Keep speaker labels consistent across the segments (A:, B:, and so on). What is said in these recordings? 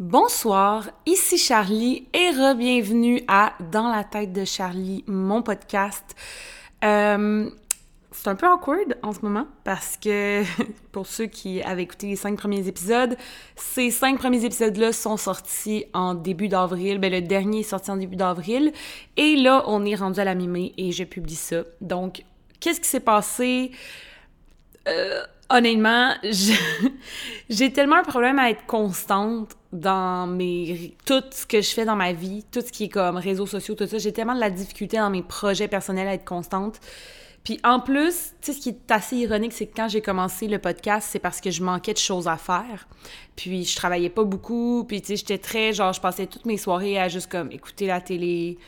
A: Bonsoir, ici Charlie et re-bienvenue à Dans la tête de Charlie, mon podcast. Euh, c'est un peu awkward en ce moment parce que pour ceux qui avaient écouté les cinq premiers épisodes, ces cinq premiers épisodes-là sont sortis en début d'avril. Ben, le dernier est sorti en début d'avril. Et là, on est rendu à la mi-mai et je publie ça. Donc, qu'est-ce qui s'est passé? Euh, honnêtement, j'ai tellement un problème à être constante dans mes tout ce que je fais dans ma vie, tout ce qui est comme réseaux sociaux, tout ça, j'ai tellement de la difficulté dans mes projets personnels à être constante. Puis en plus, tu sais, ce qui est assez ironique, c'est que quand j'ai commencé le podcast, c'est parce que je manquais de choses à faire. Puis je travaillais pas beaucoup, puis tu sais, j'étais très, genre, je passais toutes mes soirées à juste comme écouter la télé,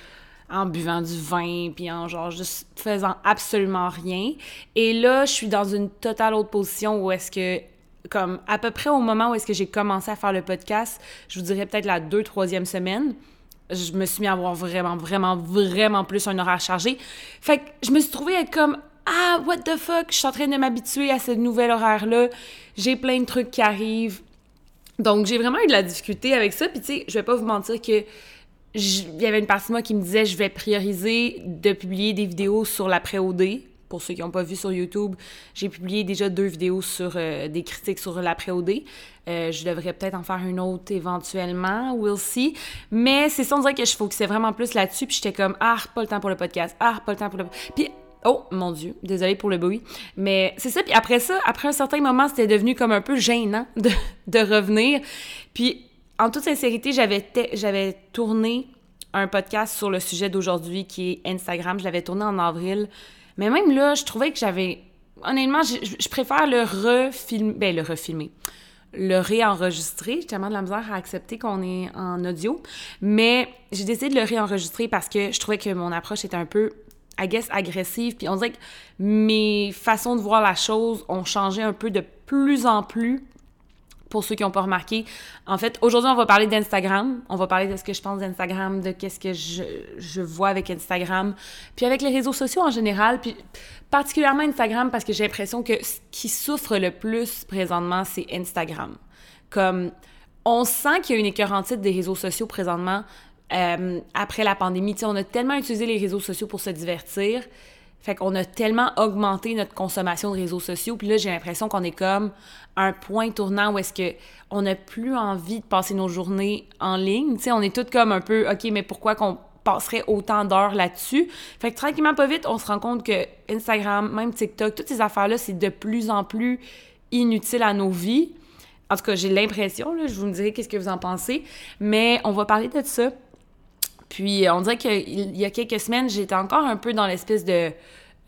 A: en buvant du vin, puis en genre juste faisant absolument rien. Et là, je suis dans une totale autre position où est-ce que comme à peu près au moment où est-ce que j'ai commencé à faire le podcast, je vous dirais peut-être la deux, troisième semaine, je me suis mis à avoir vraiment, vraiment, vraiment plus un horaire chargé. Fait que je me suis trouvée comme Ah, what the fuck, je suis en train de m'habituer à ce nouvel horaire-là. J'ai plein de trucs qui arrivent. Donc, j'ai vraiment eu de la difficulté avec ça. Puis, tu sais, je vais pas vous mentir que il y avait une partie de moi qui me disait je vais prioriser de publier des vidéos sur l'après-OD pour ceux qui n'ont pas vu sur YouTube, j'ai publié déjà deux vidéos sur euh, des critiques sur l'après-OD. Euh, je devrais peut-être en faire une autre éventuellement, we'll see. Mais c'est ça, on dirait que je focusais vraiment plus là-dessus, puis j'étais comme, ah, pas le temps pour le podcast, ah, pas le temps pour le... Puis Oh mon Dieu, désolée pour le bruit. Mais c'est ça, puis après ça, après un certain moment, c'était devenu comme un peu gênant de, revenir. Puis en toute sincérité, j'avais tourné un podcast sur le sujet d'aujourd'hui qui est Instagram. Je l'avais tourné en avril. Mais même là, je trouvais que j'avais. Honnêtement, je, préfère le refilmer. Ben, le refilmer. Le réenregistrer. J'ai tellement de la misère à accepter qu'on est en audio. Mais j'ai décidé de le réenregistrer parce que je trouvais que mon approche était un peu, I guess, agressive. Puis on dirait que mes façons de voir la chose ont changé un peu de plus en plus pour ceux qui n'ont pas remarqué. En fait, aujourd'hui, on va parler d'Instagram. On va parler de ce que je pense d'Instagram, de qu'est-ce que je, je, vois avec Instagram, puis avec les réseaux sociaux en général, puis particulièrement Instagram parce que j'ai l'impression que ce qui souffre le plus présentement, c'est Instagram. Comme on sent qu'il y a une écœurantite des réseaux sociaux présentement euh, après la pandémie. on a tellement utilisé les réseaux sociaux pour se divertir fait qu'on a tellement augmenté notre consommation de réseaux sociaux, puis là, j'ai l'impression qu'on est comme un point tournant où est-ce que on n'a plus envie de passer nos journées en ligne. Tu sais, on est toutes comme un peu, OK, mais pourquoi qu'on passerait autant d'heures là-dessus? Fait que tranquillement, pas vite, on se rend compte que Instagram, même TikTok, toutes ces affaires-là, c'est de plus en plus inutile à nos vies. En tout cas, j'ai l'impression, là, je vous dirai qu'est-ce que vous en pensez, mais on va parler de ça puis on dirait qu'il y a quelques semaines, j'étais encore un peu dans l'espèce de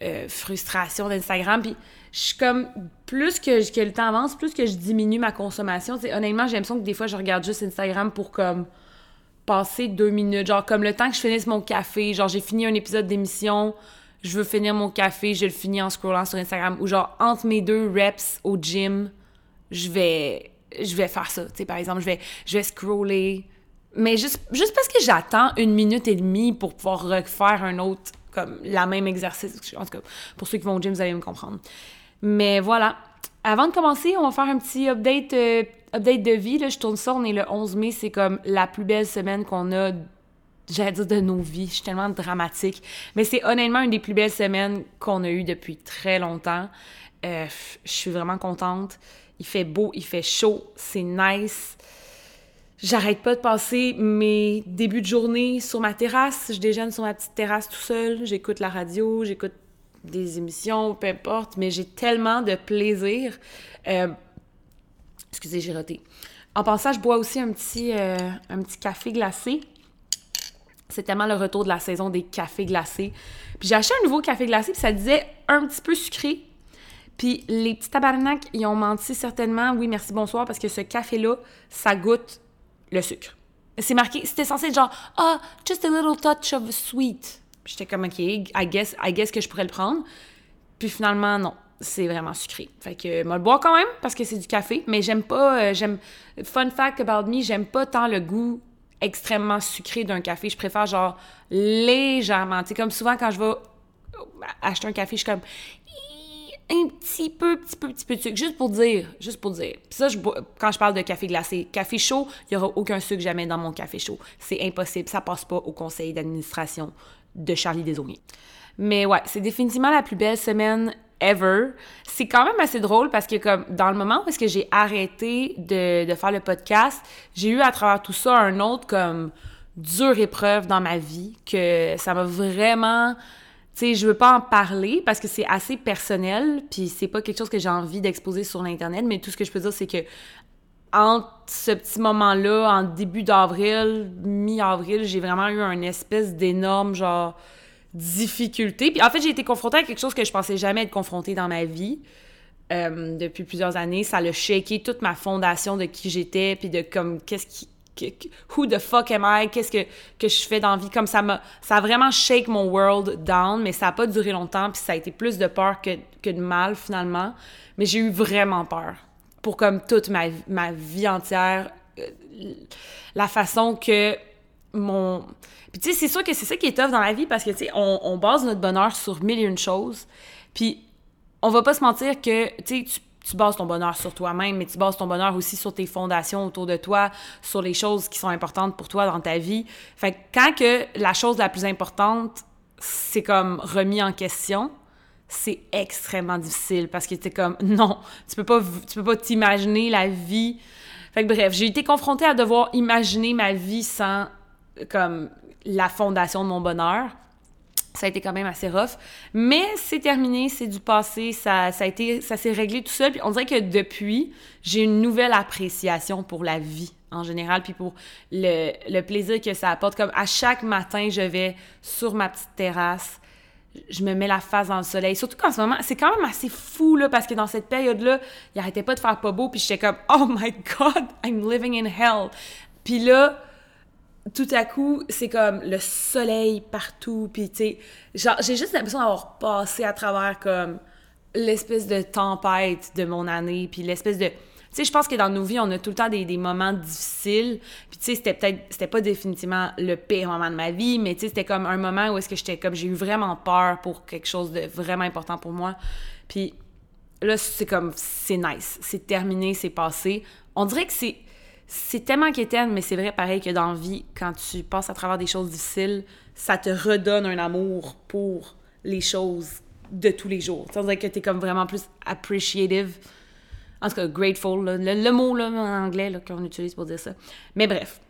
A: euh, frustration d'Instagram. Puis je suis comme, plus que, que, le temps avance, plus que je diminue ma consommation. Honnêtement, j'ai l'impression que des fois, je regarde juste Instagram pour comme passer deux minutes. Genre comme le temps que je finisse mon café, genre j'ai fini un épisode d'émission, je veux finir mon café, je le finis en scrollant sur Instagram. Ou genre entre mes deux reps au gym, je vais je vais faire ça. Tu par exemple, je vais, je vais scroller mais juste, juste parce que j'attends une minute et demie pour pouvoir refaire un autre, comme la même exercice. En tout cas, pour ceux qui vont au gym, vous allez me comprendre. Mais voilà. Avant de commencer, on va faire un petit update, euh, update de vie. Là, je tourne ça, on est le 11 mai. C'est comme la plus belle semaine qu'on a, j'allais dire, de nos vies. Je suis tellement dramatique. Mais c'est honnêtement une des plus belles semaines qu'on a eues depuis très longtemps. Euh, je suis vraiment contente. Il fait beau, il fait chaud, c'est nice. J'arrête pas de passer mes débuts de journée sur ma terrasse. Je déjeune sur ma petite terrasse tout seul. J'écoute la radio, j'écoute des émissions, peu importe, mais j'ai tellement de plaisir. Euh, excusez, j'ai roté. En passant, je bois aussi un petit, euh, un petit café glacé. C'est tellement le retour de la saison des cafés glacés. Puis j'ai acheté un nouveau café glacé, puis ça disait un petit peu sucré. Puis les petits tabarnaks, ils ont menti certainement. Oui, merci, bonsoir, parce que ce café-là, ça goûte le sucre. C'est marqué, c'était censé être genre, ah, just a little touch of sweet. J'étais comme, OK, I guess, I guess que je pourrais le prendre. Puis finalement, non, c'est vraiment sucré. Fait que, moi, le bois quand même, parce que c'est du café, mais j'aime pas, euh, j'aime, fun fact about me, j'aime pas tant le goût extrêmement sucré d'un café. Je préfère genre légèrement. Tu sais, comme souvent quand je vais acheter un café, je suis comme, un petit peu, petit peu, petit peu de sucre, juste pour dire, juste pour dire. Ça, quand je parle de café glacé, café chaud, il n'y aura aucun sucre jamais dans mon café chaud. C'est impossible, ça passe pas au conseil d'administration de Charlie Desauniers. Mais ouais, c'est définitivement la plus belle semaine ever. C'est quand même assez drôle parce que comme dans le moment où est-ce que j'ai arrêté de, de faire le podcast, j'ai eu à travers tout ça un autre comme dure épreuve dans ma vie que ça m'a vraiment tu sais, je veux pas en parler parce que c'est assez personnel, puis c'est pas quelque chose que j'ai envie d'exposer sur l'internet, mais tout ce que je peux dire c'est que entre ce petit moment-là, en début d'avril, mi-avril, j'ai vraiment eu un espèce d'énorme genre difficulté. Puis en fait, j'ai été confrontée à quelque chose que je pensais jamais être confrontée dans ma vie. Euh, depuis plusieurs années, ça a shaké toute ma fondation de qui j'étais, puis de comme qu'est-ce qui who the fuck am I, qu'est-ce que, que je fais dans vie, comme ça m'a, ça a vraiment shake mon world down, mais ça a pas duré longtemps, puis ça a été plus de peur que, que de mal finalement, mais j'ai eu vraiment peur pour comme toute ma, ma vie entière, euh, la façon que mon... Puis tu sais, c'est sûr que c'est ça qui est tough dans la vie, parce que tu sais, on, on base notre bonheur sur mille et une choses, puis on va pas se mentir que, tu sais, tu bases ton bonheur sur toi-même, mais tu bases ton bonheur aussi sur tes fondations autour de toi, sur les choses qui sont importantes pour toi dans ta vie. Fait que quand que la chose la plus importante, c'est comme remis en question, c'est extrêmement difficile parce que t'es comme non, tu peux pas tu peux pas t'imaginer la vie. Fait que bref, j'ai été confrontée à devoir imaginer ma vie sans comme la fondation de mon bonheur ça a été quand même assez rough. Mais c'est terminé, c'est du passé, ça, ça a été, ça s'est réglé tout seul. Puis on dirait que depuis, j'ai une nouvelle appréciation pour la vie en général, puis pour le, le, plaisir que ça apporte. Comme à chaque matin, je vais sur ma petite terrasse, je me mets la face dans le soleil. Surtout qu'en ce moment, c'est quand même assez fou, là, parce que dans cette période-là, il arrêtait pas de faire pas beau, puis j'étais comme « Oh my God, I'm living in hell! » Puis là, tout à coup, c'est comme le soleil partout, puis tu sais, genre, j'ai juste l'impression d'avoir passé à travers comme l'espèce de tempête de mon année, puis l'espèce de... Tu sais, je pense que dans nos vies, on a tout le temps des, des moments difficiles, puis tu sais, c'était peut-être, c'était pas définitivement le pire moment de ma vie, mais tu sais, c'était comme un moment où est-ce que j'étais comme, j'ai eu vraiment peur pour quelque chose de vraiment important pour moi, puis là, c'est comme, c'est nice, c'est terminé, c'est passé. On dirait que c'est c'est tellement quétaine, mais c'est vrai pareil que dans la vie, quand tu passes à travers des choses difficiles, ça te redonne un amour pour les choses de tous les jours. Ça veut dire que t'es comme vraiment plus appreciative. En tout cas, grateful, le, mot là, en anglais qu'on utilise pour dire ça. Mais bref.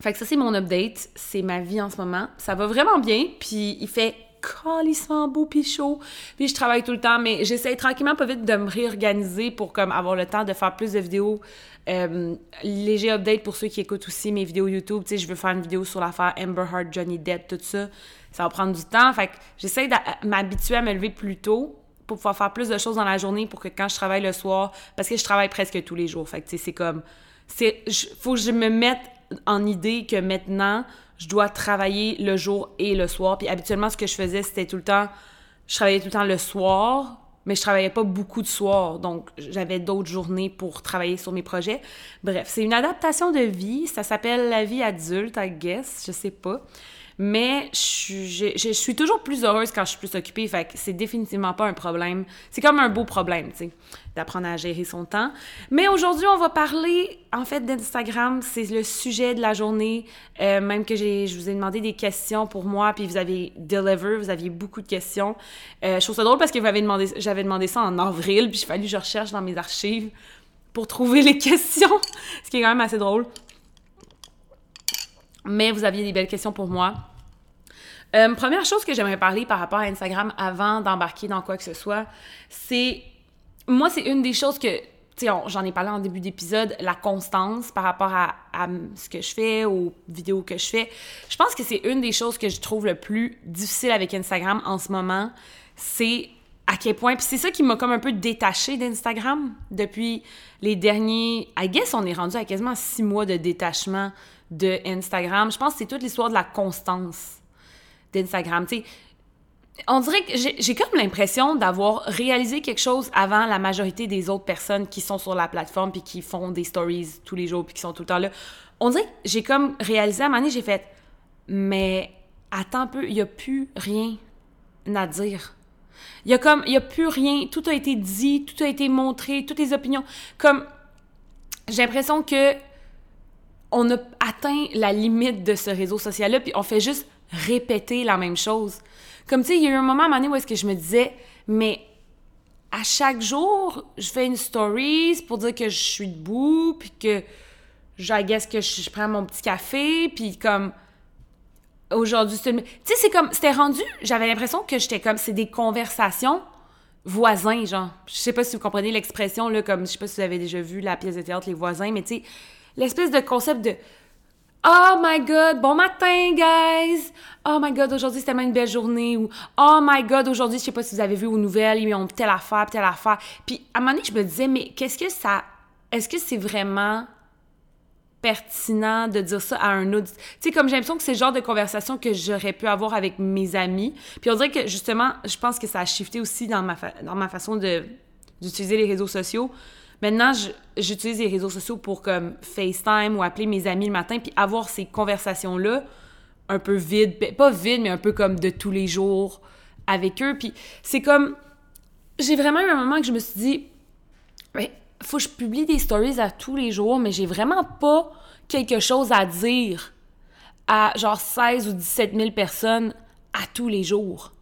A: Fait que ça, c'est mon update. C'est ma vie en ce moment. Ça va vraiment bien. Puis il fait calissement beau puis chaud. Puis je travaille tout le temps, mais j'essaie tranquillement pas vite de me réorganiser pour comme avoir le temps de faire plus de vidéos euh, léger update pour ceux qui écoutent aussi mes vidéos YouTube. Tu sais, je veux faire une vidéo sur l'affaire Amber Heard, Johnny Depp, tout ça. Ça va prendre du temps. Fait que j'essaie de m'habituer à me lever plus tôt pour pouvoir faire plus de choses dans la journée pour que quand je travaille le soir, parce que je travaille presque tous les jours. Fait que tu sais, c'est comme. c'est Faut que je me mette en idée que maintenant, je dois travailler le jour et le soir. Puis habituellement, ce que je faisais, c'était tout le temps. Je travaillais tout le temps le soir mais je travaillais pas beaucoup de soirs, donc j'avais d'autres journées pour travailler sur mes projets. Bref, c'est une adaptation de vie, ça s'appelle la vie adulte, I guess, je sais pas. Mais je, suis toujours plus heureuse quand je suis plus occupée, fait que c'est définitivement pas un problème. C'est comme un beau problème, tu sais, d'apprendre à gérer son temps. Mais aujourd'hui, on va parler, en fait, d'Instagram. C'est le sujet de la journée. Euh, même que je vous ai demandé des questions pour moi, puis vous avez deliver, vous aviez beaucoup de questions. Euh, je trouve ça drôle parce que vous avez demandé, j'avais demandé ça en avril, puis il fallu que je recherche dans mes archives pour trouver les questions, ce qui est quand même assez drôle mais vous aviez des belles questions pour moi. Euh, première chose que j'aimerais parler par rapport à Instagram avant d'embarquer dans quoi que ce soit, c'est. Moi, c'est une des choses que. J'en ai parlé en début d'épisode, la constance par rapport à, à, ce que je fais, aux vidéos que je fais. Je pense que c'est une des choses que je trouve le plus difficile avec Instagram en ce moment. C'est à quel point. Puis c'est ça qui m'a comme un peu détaché d'Instagram depuis les derniers. I guess on est rendu à quasiment six mois de détachement de Instagram. Je pense que c'est toute l'histoire de la constance d'Instagram. Tu sais, on dirait que j'ai comme l'impression d'avoir réalisé quelque chose avant la majorité des autres personnes qui sont sur la plateforme puis qui font des stories tous les jours puis qui sont tout le temps là. On dirait que j'ai comme réalisé à un moment donné, j'ai fait mais attends un peu, il n'y a plus rien à dire. Il y a comme, il y a plus rien, tout a été dit, tout a été montré, toutes les opinions. Comme, j'ai l'impression que on a atteint la limite de ce réseau social-là, puis on fait juste répéter la même chose. Comme, tu sais, il y a eu un moment à un moment où est-ce que je me disais, mais à chaque jour, je fais une story pour dire que je suis debout, puis que je que je, prends mon petit café, puis comme aujourd'hui, tu sais, c'est comme, c'était rendu, j'avais l'impression que j'étais comme, c'est des conversations voisins, genre. Je sais pas si vous comprenez l'expression, là, comme, je sais pas si vous avez déjà vu la pièce de théâtre Les voisins, mais tu sais, l'espèce de concept de Oh my god, bon matin, guys! Oh my god, aujourd'hui c'est tellement une belle journée. Ou Oh my god, aujourd'hui, je sais pas si vous avez vu aux nouvelles, ils ont telle affaire, telle affaire. Puis à un moment donné, je me disais, mais qu'est-ce que ça. Est-ce que c'est vraiment pertinent de dire ça à un autre. Tu sais, comme j'ai l'impression que c'est le genre de conversation que j'aurais pu avoir avec mes amis. Puis on dirait que justement, je pense que ça a shifté aussi dans ma, dans ma façon d'utiliser les réseaux sociaux. Maintenant, j'utilise les réseaux sociaux pour comme FaceTime ou appeler mes amis le matin, puis avoir ces conversations-là un peu vides, ben, pas vides, mais un peu comme de tous les jours avec eux. Puis c'est comme, j'ai vraiment eu un moment que je me suis dit, ben, faut que je publie des stories à tous les jours, mais j'ai vraiment pas quelque chose à dire à genre 16 ou 17 000 personnes à tous les jours.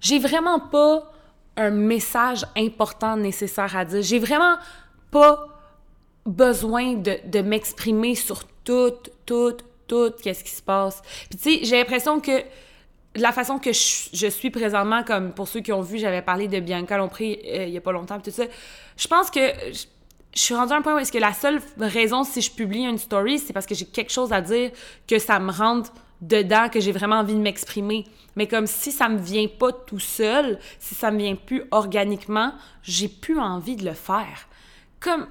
A: J'ai vraiment pas un message important nécessaire à dire. J'ai vraiment pas besoin de, m'exprimer sur tout, tout, tout, qu'est-ce qui se passe. Puis tu sais, j'ai l'impression que la façon que je, suis présentement, comme pour ceux qui ont vu, j'avais parlé de Bianca Lompré euh, il y a pas longtemps, tout ça, je pense que je, suis rendue à un point où est-ce que la seule raison si je publie une story, c'est parce que j'ai quelque chose à dire, que ça me rende dedans, que j'ai vraiment envie de m'exprimer. Mais comme si ça me vient pas tout seul, si ça me vient plus organiquement, j'ai plus envie de le faire comme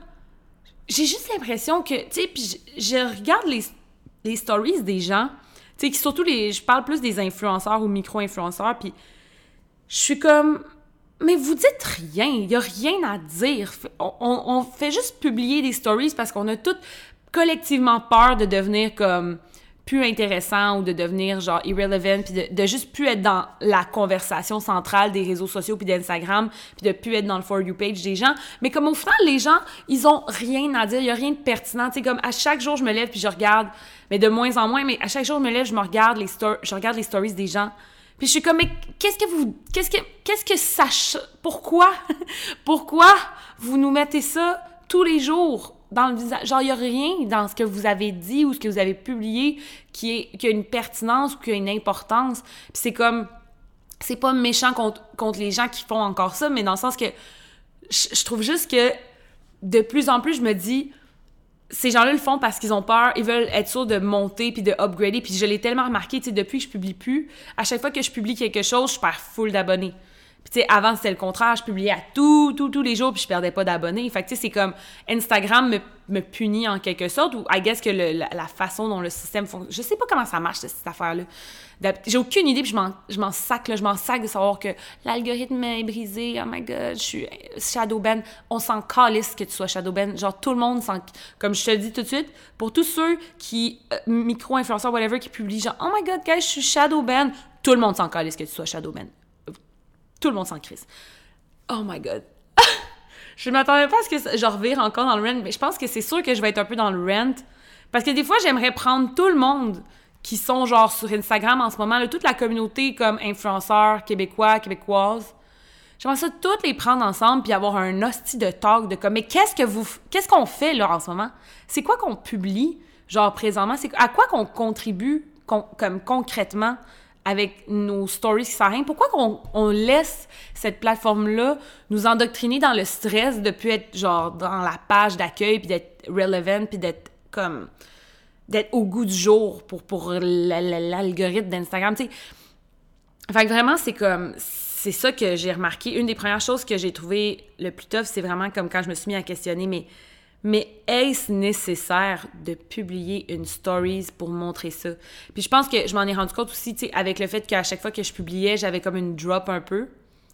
A: j'ai juste l'impression que tu sais puis je, regarde les, les stories des gens tu sais surtout je parle plus des influenceurs ou micro-influenceurs puis je suis comme mais vous dites rien, il y a rien à dire. On, on, fait juste publier des stories parce qu'on a toutes collectivement peur de devenir comme plus intéressant ou de devenir genre irrelevant puis de, de, juste plus être dans la conversation centrale des réseaux sociaux puis d'Instagram puis de plus être dans le for you page des gens. Mais comme au final les gens ils ont rien à dire il y a rien de pertinent. Tu comme à chaque jour je me lève puis je regarde mais de moins en moins mais à chaque jour je me lève je me regarde les stories je regarde les stories des gens. Puis je suis comme mais qu'est-ce que vous qu'est-ce que qu'est-ce que ça pourquoi pourquoi vous nous mettez ça tous les jours? Dans. Genre, il n'y a rien dans ce que vous avez dit ou ce que vous avez publié qui, est, qui a une pertinence ou qui a une importance. Puis c'est comme. C'est pas méchant contre, contre les gens qui font encore ça, mais dans le sens que je, trouve juste que de plus en plus, je me dis. Ces gens-là le font parce qu'ils ont peur, ils veulent être sûrs de monter puis de upgrader. Puis je l'ai tellement remarqué, tu sais, depuis que je publie plus, à chaque fois que je publie quelque chose, je perds full d'abonnés. Puis tu sais, avant, c'était le contraire. Je publiais à tout, tout, tous les jours, puis je perdais pas d'abonnés. Fait que tu sais, c'est comme Instagram me, me, punit en quelque sorte, ou I guess que le, la, façon dont le système fonctionne. Je sais pas comment ça marche, cette affaire-là. J'ai aucune idée, puis je m'en sac, là, je m'en sac de savoir que l'algorithme est brisé. Oh my god, je suis shadow ban. On s'en calisse que tu sois shadow ban. Genre, tout le monde s'en. Comme je te le dis tout de suite, pour tous ceux qui, euh, micro-influenceurs, whatever, qui publient genre, oh my god, guys, je suis shadow ban, tout le monde s'en calisse que tu sois shadow ban. Tout le monde s'en crise. Oh my god. je m'attendais pas à ce que je revire encore dans le rent, mais je pense que c'est sûr que je vais être un peu dans le rent. Parce que des fois, j'aimerais prendre tout le monde qui sont genre sur Instagram en ce moment, toute la communauté comme influenceurs québécois, québécoises. J'aimerais ça toutes les prendre ensemble puis avoir un hostie de talk de comme mais qu'est-ce que vous qu'est-ce qu'on fait là en ce moment? C'est quoi qu'on publie genre présentement? C'est à quoi qu'on contribue comme concrètement? Avec nos stories qui servent rien. Pourquoi qu'on on laisse cette plateforme-là nous endoctriner dans le stress de plus être genre dans la page d'accueil puis d'être relevant puis d'être comme d'être au goût du jour pour pour l'algorithme d'Instagram, tu. Fait que vraiment c'est comme c'est ça que j'ai remarqué. Une des premières choses que j'ai trouvé le plus tough, c'est vraiment comme quand je me suis mis à questionner mais mais est-ce nécessaire de publier une stories pour montrer ça? Puis je pense que je m'en ai rendu compte aussi, tu sais, avec le fait qu'à chaque fois que je publiais, j'avais comme une drop un peu.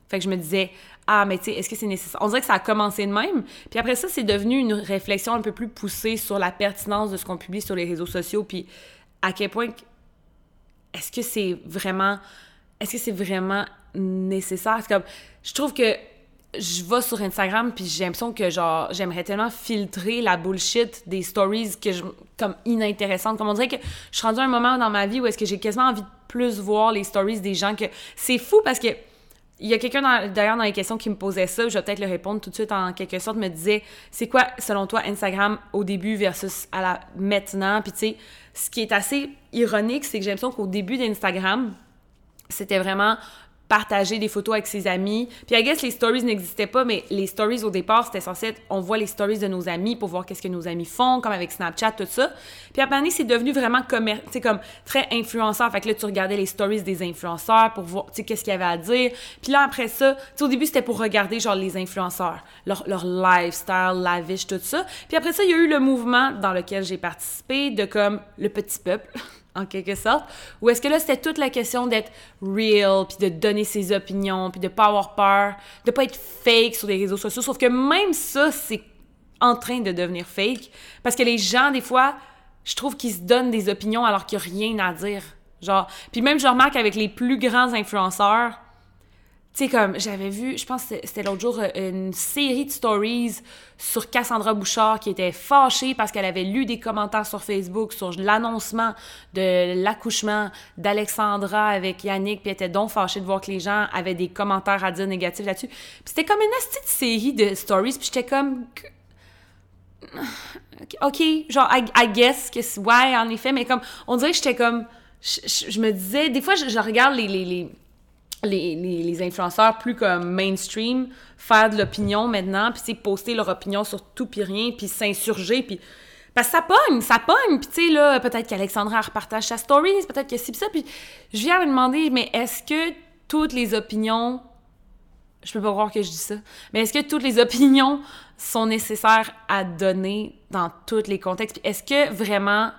A: Fait que je me disais, ah, mais tu sais, est-ce que c'est nécessaire? On dirait que ça a commencé de même. Puis après ça, c'est devenu une réflexion un peu plus poussée sur la pertinence de ce qu'on publie sur les réseaux sociaux. Puis à quel point, est-ce que c'est vraiment est-ce que c'est vraiment nécessaire? C'est comme, je trouve que je vais sur Instagram puis j'ai l'impression que genre j'aimerais tellement filtrer la bullshit des stories que je comme inintéressantes. Comme on dirait que je suis rendue à un moment dans ma vie où est-ce que j'ai quasiment envie de plus voir les stories des gens que c'est fou parce que il y a quelqu'un d'ailleurs dans les questions qui me posait ça, je vais peut-être le répondre tout de suite en quelque sorte, me disait c'est quoi selon toi Instagram au début versus à la maintenant? Puis tu sais ce qui est assez ironique c'est que j'ai l'impression qu'au début d'Instagram c'était vraiment partager des photos avec ses amis. Puis, I guess, les stories n'existaient pas, mais les stories, au départ, c'était censé être, on voit les stories de nos amis pour voir qu'est-ce que nos amis font, comme avec Snapchat, tout ça. Puis, à un c'est devenu vraiment comme, comme très influenceur. Fait que là, tu regardais les stories des influenceurs pour voir, tu sais, qu'est-ce qu'il y avait à dire. Puis là, après ça, tu sais, au début, c'était pour regarder, genre, les influenceurs, leur, leur lifestyle, lavish, tout ça. Puis après ça, il y a eu le mouvement dans lequel j'ai participé de comme le petit peuple. en quelque sorte? Ou est-ce que là, c'était toute la question d'être real, puis de donner ses opinions, puis de pas avoir peur, de pas être fake sur les réseaux sociaux? Sauf que même ça, c'est en train de devenir fake. Parce que les gens, des fois, je trouve qu'ils se donnent des opinions alors qu'il n'y a rien à dire. Genre, puis même je remarque avec les plus grands influenceurs, tu sais, comme j'avais vu, je pense que c'était l'autre jour, euh, une série de stories sur Cassandra Bouchard qui était fâchée parce qu'elle avait lu des commentaires sur Facebook sur l'annoncement de l'accouchement d'Alexandra avec Yannick, puis elle était donc fâchée de voir que les gens avaient des commentaires à dire négatifs là-dessus. Puis c'était comme une petite série de stories, puis j'étais comme. OK, genre, I, guess que ouais, en effet, mais comme, on dirait que j'étais comme. Je, me disais, des fois, je, regarde les, les, influenceurs plus comme mainstream faire de l'opinion maintenant, puis poster leur opinion sur tout puis rien, puis s'insurger, puis... Parce que ça pogne, ça pogne, puis tu sais, là, peut-être qu'Alexandra repartage sa story, peut-être que c'est ça, puis je viens me demander, mais est-ce que toutes les opinions... Je peux pas croire que je dis ça, mais est-ce que toutes les opinions sont nécessaires à donner dans tous les contextes? Est-ce que vraiment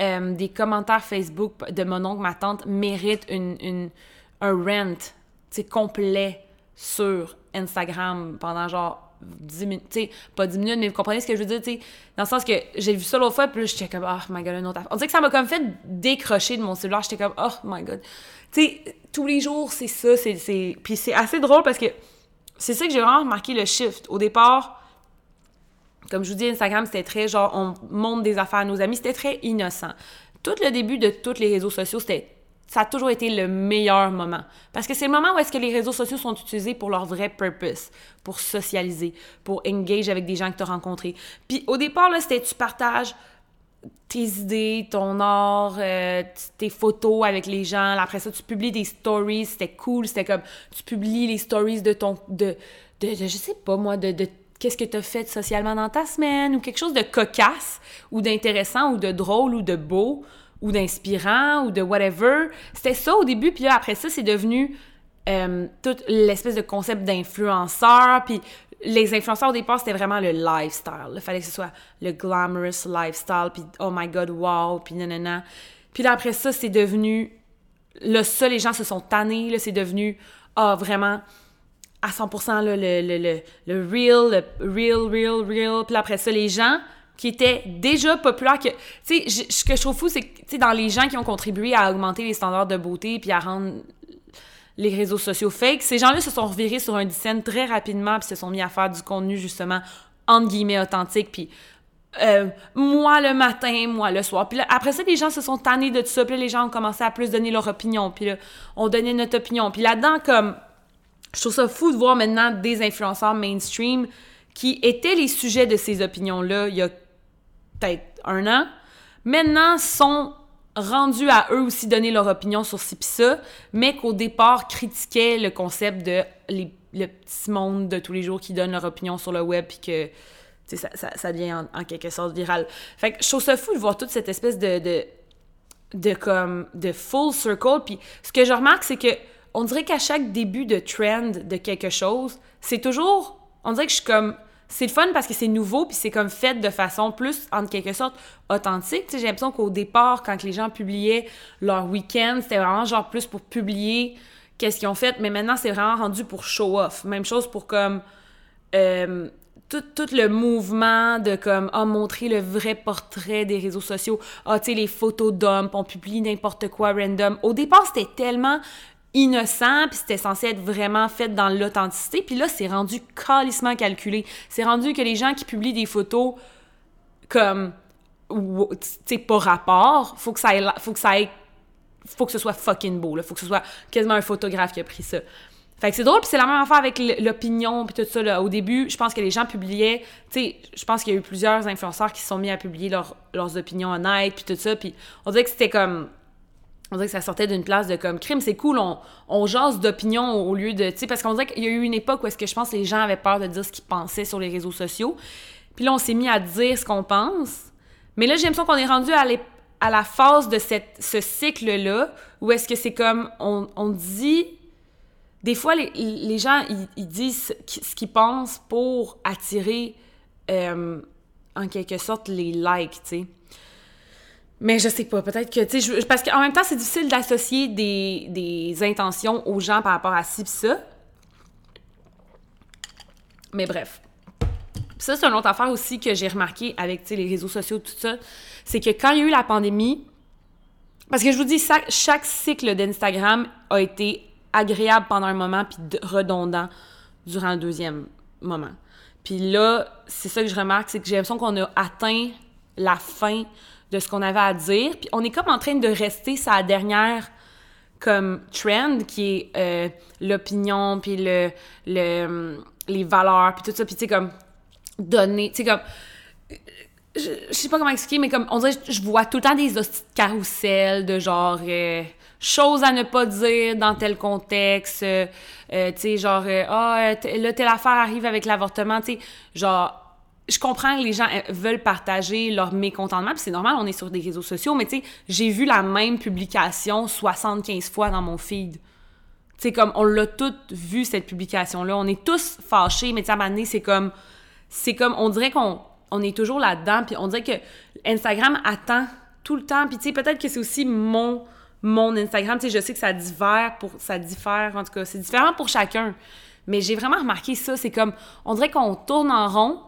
A: euh, des commentaires Facebook de mon oncle, ma tante méritent une un rent, complet sur Instagram pendant genre 10 minutes, tu sais, pas 10 minutes, mais vous comprenez ce que je veux dire, tu sais, dans le sens que j'ai vu ça l'autre fois, puis j'étais comme, oh my god, une autre affaire. On dirait que ça m'a comme fait décrocher de mon cellulaire, j'étais comme, oh my god. Tu sais, tous les jours, c'est ça, c'est. Puis c'est assez drôle parce que c'est ça que j'ai vraiment remarqué le shift. Au départ, comme je vous dis, Instagram, c'était très genre, on montre des affaires à nos amis, c'était très innocent. Tout le début de tous les réseaux sociaux, c'était ça a toujours été le meilleur moment. Parce que c'est le moment où est-ce que les réseaux sociaux sont utilisés pour leur vrai purpose, pour socialiser, pour engage avec des gens que tu as rencontrés. Puis au départ, là, c'était tu partages tes idées, ton art, euh, tes photos avec les gens. Après ça, tu publies des stories, c'était cool. C'était comme, tu publies les stories de ton, de, de, je sais pas moi, de, de qu'est-ce que tu as fait socialement dans ta semaine, ou quelque chose de cocasse, ou d'intéressant, ou de drôle, ou de beau ou d'inspirant ou de whatever. C'était ça au début, puis après ça, c'est devenu euh, toute l'espèce de concept d'influenceur, puis les influenceurs au départ, c'était vraiment le lifestyle. Il fallait que ce soit le glamorous lifestyle, puis oh my god, wow, puis nanana. Puis là, après ça, c'est devenu... Là, ça, les gens se sont tannés, là, c'est devenu, ah, vraiment à 100% là, le, le, le, le real, le real, real, real. Puis après ça, les gens qui était déjà populaire que tu sais ce que je trouve fou c'est que tu sais dans les gens qui ont contribué à augmenter les standards de beauté puis à rendre les réseaux sociaux fake, ces gens-là se sont revirés sur un design très rapidement puis se sont mis à faire du contenu justement entre guillemets authentique puis euh, moi le matin, moi le soir. Puis après ça, les gens se sont tannés de tout ça. Puis les gens ont commencé à plus donner leur opinion. Puis là, on donnait notre opinion. Puis là-dedans, comme, je trouve ça fou de voir maintenant des influenceurs mainstream qui étaient les sujets de ces opinions-là il y a un an, maintenant sont rendus à eux aussi donner leur opinion sur ci pis ça, mais qu'au départ critiquaient le concept de le petit monde de tous les jours qui donne leur opinion sur le web puis que ça, ça, ça, devient en, quelque sorte viral. Fait que je trouve ça fou de voir toute cette espèce de, de, de comme de full circle. Puis ce que je remarque, c'est que on dirait qu'à chaque début de trend de quelque chose, c'est toujours, on dirait que je suis comme c'est le fun parce que c'est nouveau puis c'est comme fait de façon plus en quelque sorte authentique. J'ai l'impression qu'au départ, quand les gens publiaient leur week-end, c'était vraiment genre plus pour publier qu'est-ce qu'ils ont fait, mais maintenant c'est vraiment rendu pour show off. Même chose pour comme euh, tout, le mouvement de comme ah, montrer le vrai portrait des réseaux sociaux. Ah, tu les photos d'hommes, on publie n'importe quoi random. Au départ, c'était tellement innocent, puis c'était censé être vraiment fait dans l'authenticité. Puis là, c'est rendu calissement calculé. C'est rendu que les gens qui publient des photos comme, tu sais, pas rapport, faut que ça ait, faut que ça ait, faut que ce soit fucking beau, là. Faut que ce soit quasiment un photographe qui a pris ça. Fait que c'est drôle, puis c'est la même affaire avec l'opinion, puis tout ça. Là. Au début, je pense que les gens publiaient, tu sais, je pense qu'il y a eu plusieurs influenceurs qui se sont mis à publier leurs opinions honnêtes, puis tout ça, puis on dirait que c'était comme on dirait que ça sortait d'une place de comme crime, c'est cool, on, on jase d'opinion au lieu de. Parce qu'on dirait qu'il y a eu une époque où est-ce que je pense que les gens avaient peur de dire ce qu'ils pensaient sur les réseaux sociaux. Puis là, on s'est mis à dire ce qu'on pense. Mais là, j'ai l'impression qu'on est rendu à, la phase de ce cycle-là où est-ce que c'est comme on, on, dit. Des fois, les, les gens, ils, disent ce qu'ils pensent pour attirer, euh, en quelque sorte, les likes, tu sais. Mais je sais pas, peut-être que, tu sais, parce qu'en même temps, c'est difficile d'associer des, des, intentions aux gens par rapport à ci pis ça. Mais bref. ça, c'est une autre affaire aussi que j'ai remarqué avec, les réseaux sociaux, tout ça. C'est que quand il y a eu la pandémie, parce que je vous dis, chaque, cycle d'Instagram a été agréable pendant un moment puis redondant durant le deuxième moment. Puis là, c'est ça que je remarque, c'est que j'ai l'impression qu'on a atteint la fin de ce qu'on avait à dire. Puis on est comme en train de rester sa dernière comme trend qui est euh, l'opinion puis le, le, les valeurs puis tout ça puis tu sais comme donner tu sais comme je, sais pas comment expliquer mais comme on dirait je vois tout le temps des carousels de genre euh, choses à ne pas dire dans tel contexte euh, tu sais genre ah là telle affaire arrive avec l'avortement tu sais genre je comprends que les gens euh, veulent partager leur mécontentement, puis c'est normal, on est sur des réseaux sociaux, mais tu sais, j'ai vu la même publication 75 fois dans mon feed. Tu sais, comme, on l'a toutes vu, cette publication-là. On est tous fâchés, mais tu sais, à un moment donné, c'est comme... C'est comme, on dirait qu'on on est toujours là-dedans, puis on dirait que Instagram attend tout le temps, puis tu sais, peut-être que c'est aussi mon mon Instagram, tu sais, je sais que ça diffère pour... Ça diffère, en tout cas, c'est différent pour chacun. Mais j'ai vraiment remarqué ça, c'est comme, on dirait qu'on tourne en rond,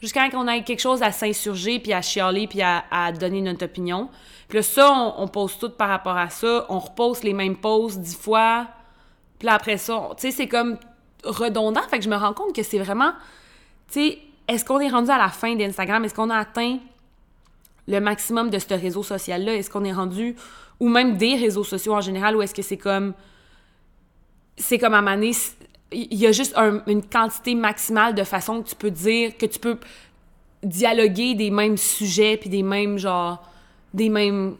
A: jusqu'à qu'on ait quelque chose à s'insurger, puis à chialer, puis à, donner notre opinion. Puis là, ça, on, pose tout par rapport à ça. On repose les mêmes poses dix fois. Puis là, après ça, tu sais, c'est comme redondant. Fait que je me rends compte que c'est vraiment... Tu sais, est-ce qu'on est rendu à la fin d'Instagram? Est-ce qu'on a atteint le maximum de ce réseau social-là? Est-ce qu'on est rendu... Ou même des réseaux sociaux en général, ou est-ce que c'est comme... C'est comme à Mané, il y a juste une quantité maximale de façons que tu peux dire, que tu peux dialoguer des mêmes sujets, puis des mêmes, genre, des mêmes,